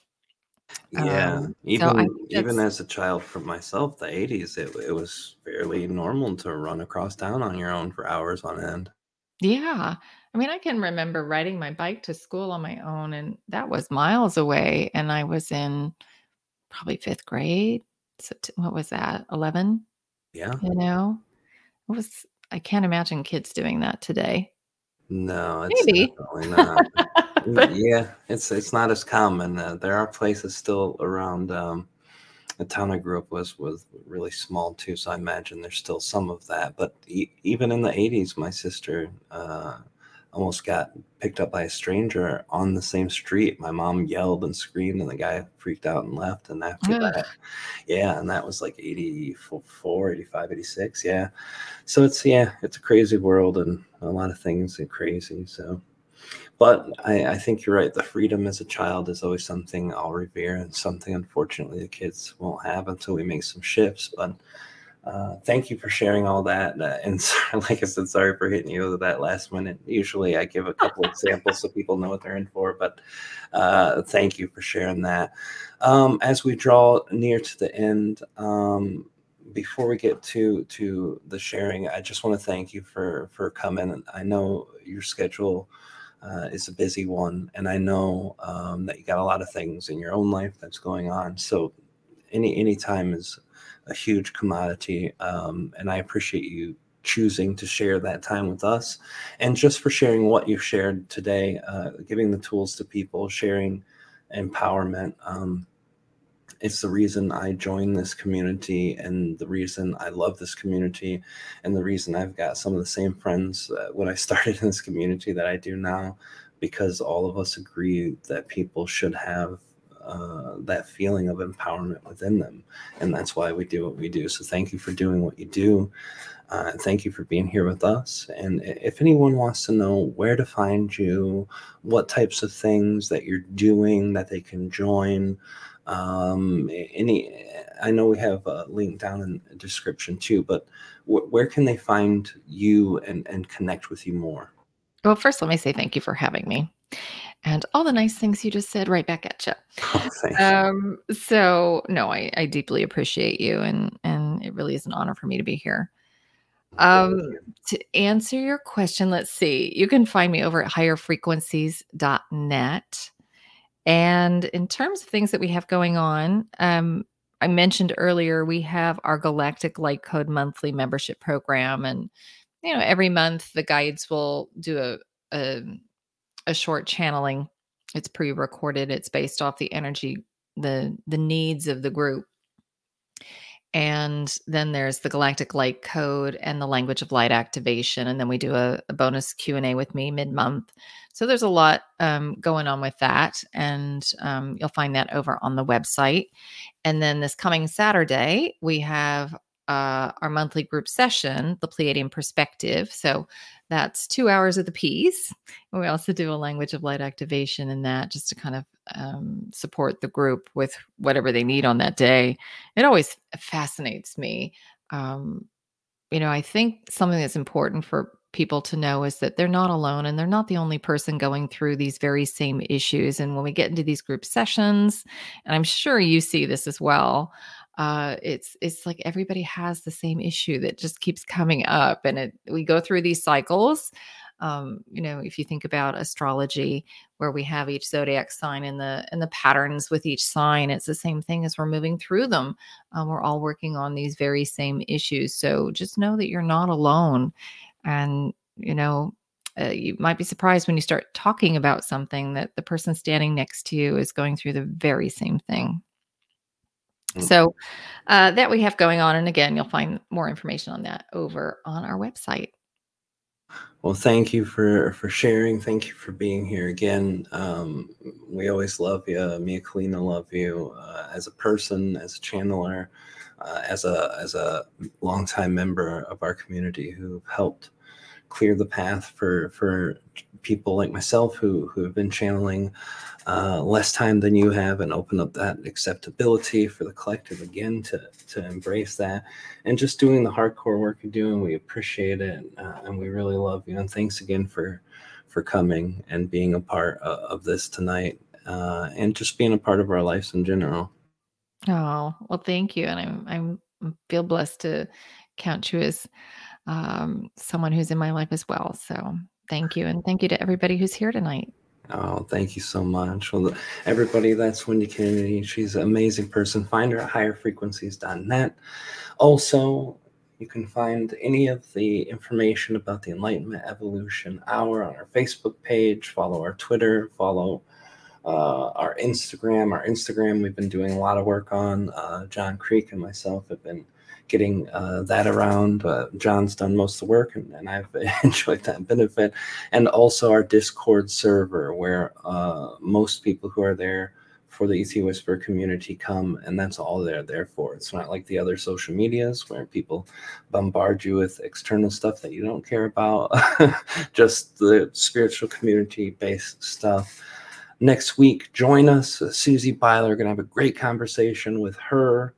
Yeah, um, even think even as a child for myself, the '80s, it it was fairly normal to run across town on your own for hours on end. yeah. I mean, I can remember riding my bike to school on my own, and that was miles away. And I was in probably fifth grade. So t- what was that? 11? Yeah. You know, it was, I can't imagine kids doing that today. No, it's Maybe. definitely not. Yeah, it's it's not as common. Uh, there are places still around. Um, the town I grew up was was really small too, so I imagine there's still some of that. But e- even in the '80s, my sister uh, almost got picked up by a stranger on the same street. My mom yelled and screamed, and the guy freaked out and left. And after Ugh. that, yeah, and that was like 84, 85, 86. Yeah. So it's, yeah, it's a crazy world and a lot of things are crazy. So, but I, I think you're right. The freedom as a child is always something I'll revere and something, unfortunately, the kids won't have until we make some shifts. But uh, thank you for sharing all that. Uh, and sorry, like I said, sorry for hitting you with that last minute. Usually I give a couple examples so people know what they're in for, but uh, thank you for sharing that. Um, as we draw near to the end, um, before we get to to the sharing, I just want to thank you for for coming. I know your schedule uh, is a busy one, and I know um, that you got a lot of things in your own life that's going on. So any any time is a huge commodity, um, and I appreciate you choosing to share that time with us, and just for sharing what you've shared today, uh, giving the tools to people, sharing empowerment. Um, it's the reason I joined this community and the reason I love this community and the reason I've got some of the same friends uh, when I started in this community that I do now because all of us agree that people should have uh, that feeling of empowerment within them. And that's why we do what we do. So thank you for doing what you do. Uh, thank you for being here with us. And if anyone wants to know where to find you, what types of things that you're doing that they can join, um, any, I know we have a link down in the description too, but wh- where can they find you and, and connect with you more? Well, first, let me say thank you for having me and all the nice things you just said right back at you. Oh, um, so no, I, I deeply appreciate you and, and it really is an honor for me to be here. Um, to answer your question, let's see, you can find me over at higherfrequencies.net. And in terms of things that we have going on, um, I mentioned earlier we have our Galactic Light Code monthly membership program, and you know every month the guides will do a a, a short channeling. It's pre-recorded. It's based off the energy, the the needs of the group, and then there's the Galactic Light Code and the Language of Light activation, and then we do a, a bonus Q and A with me mid month. So there's a lot um, going on with that, and um, you'll find that over on the website. And then this coming Saturday, we have uh, our monthly group session, the Pleiadian Perspective. So that's two hours of the piece. And we also do a language of light activation in that just to kind of um, support the group with whatever they need on that day. It always fascinates me. Um, you know, I think something that's important for people to know is that they're not alone and they're not the only person going through these very same issues. And when we get into these group sessions, and I'm sure you see this as well, uh, it's it's like everybody has the same issue that just keeps coming up, and it we go through these cycles. Um, you know, if you think about astrology, where we have each zodiac sign and the and the patterns with each sign, it's the same thing as we're moving through them. Um, we're all working on these very same issues. So just know that you're not alone, and you know uh, you might be surprised when you start talking about something that the person standing next to you is going through the very same thing. So uh, that we have going on. And again, you'll find more information on that over on our website. Well, thank you for for sharing. Thank you for being here again. Um, we always love you. And Kalina love you uh, as a person, as a channeler, uh, as a as a longtime member of our community who helped clear the path for for people like myself who who have been channeling uh, less time than you have and open up that acceptability for the collective again to to embrace that and just doing the hardcore work you're doing we appreciate it uh, and we really love you and thanks again for for coming and being a part of, this tonight uh, and just being a part of our lives in general Oh, well, thank you. And I'm I'm feel blessed to count you as um, someone who's in my life as well. So thank you. And thank you to everybody who's here tonight. Oh, thank you so much. Well, everybody, that's Wendy Kennedy. She's an amazing person. Find her at higherfrequencies.net. Also, You can find any of the information about the Enlightenment Evolution Hour on our Facebook page. Follow our Twitter. Follow uh, our Instagram. Our Instagram, we've been doing a lot of work on. Uh, John Creek and myself have been getting uh, that around. Uh, John's done most of the work, and, and I've enjoyed that benefit. And also our Discord server, where uh, most people who are there for the ET Whisper community come, and that's all they're there for. It's not like the other social medias where people bombard you with external stuff that you don't care about, just the spiritual community based stuff. Next week, join us. Susie Byler, going to have a great conversation with her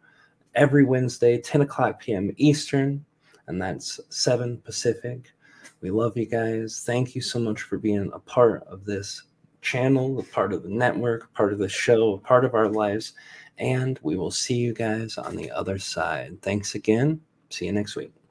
every Wednesday, 10 o'clock p.m. Eastern, and that's 7 Pacific. We love you guys. Thank you so much for being a part of this channel, a part of the network, a part of the show, a part of our lives. And we will see you guys on the other side. Thanks again. See you next week.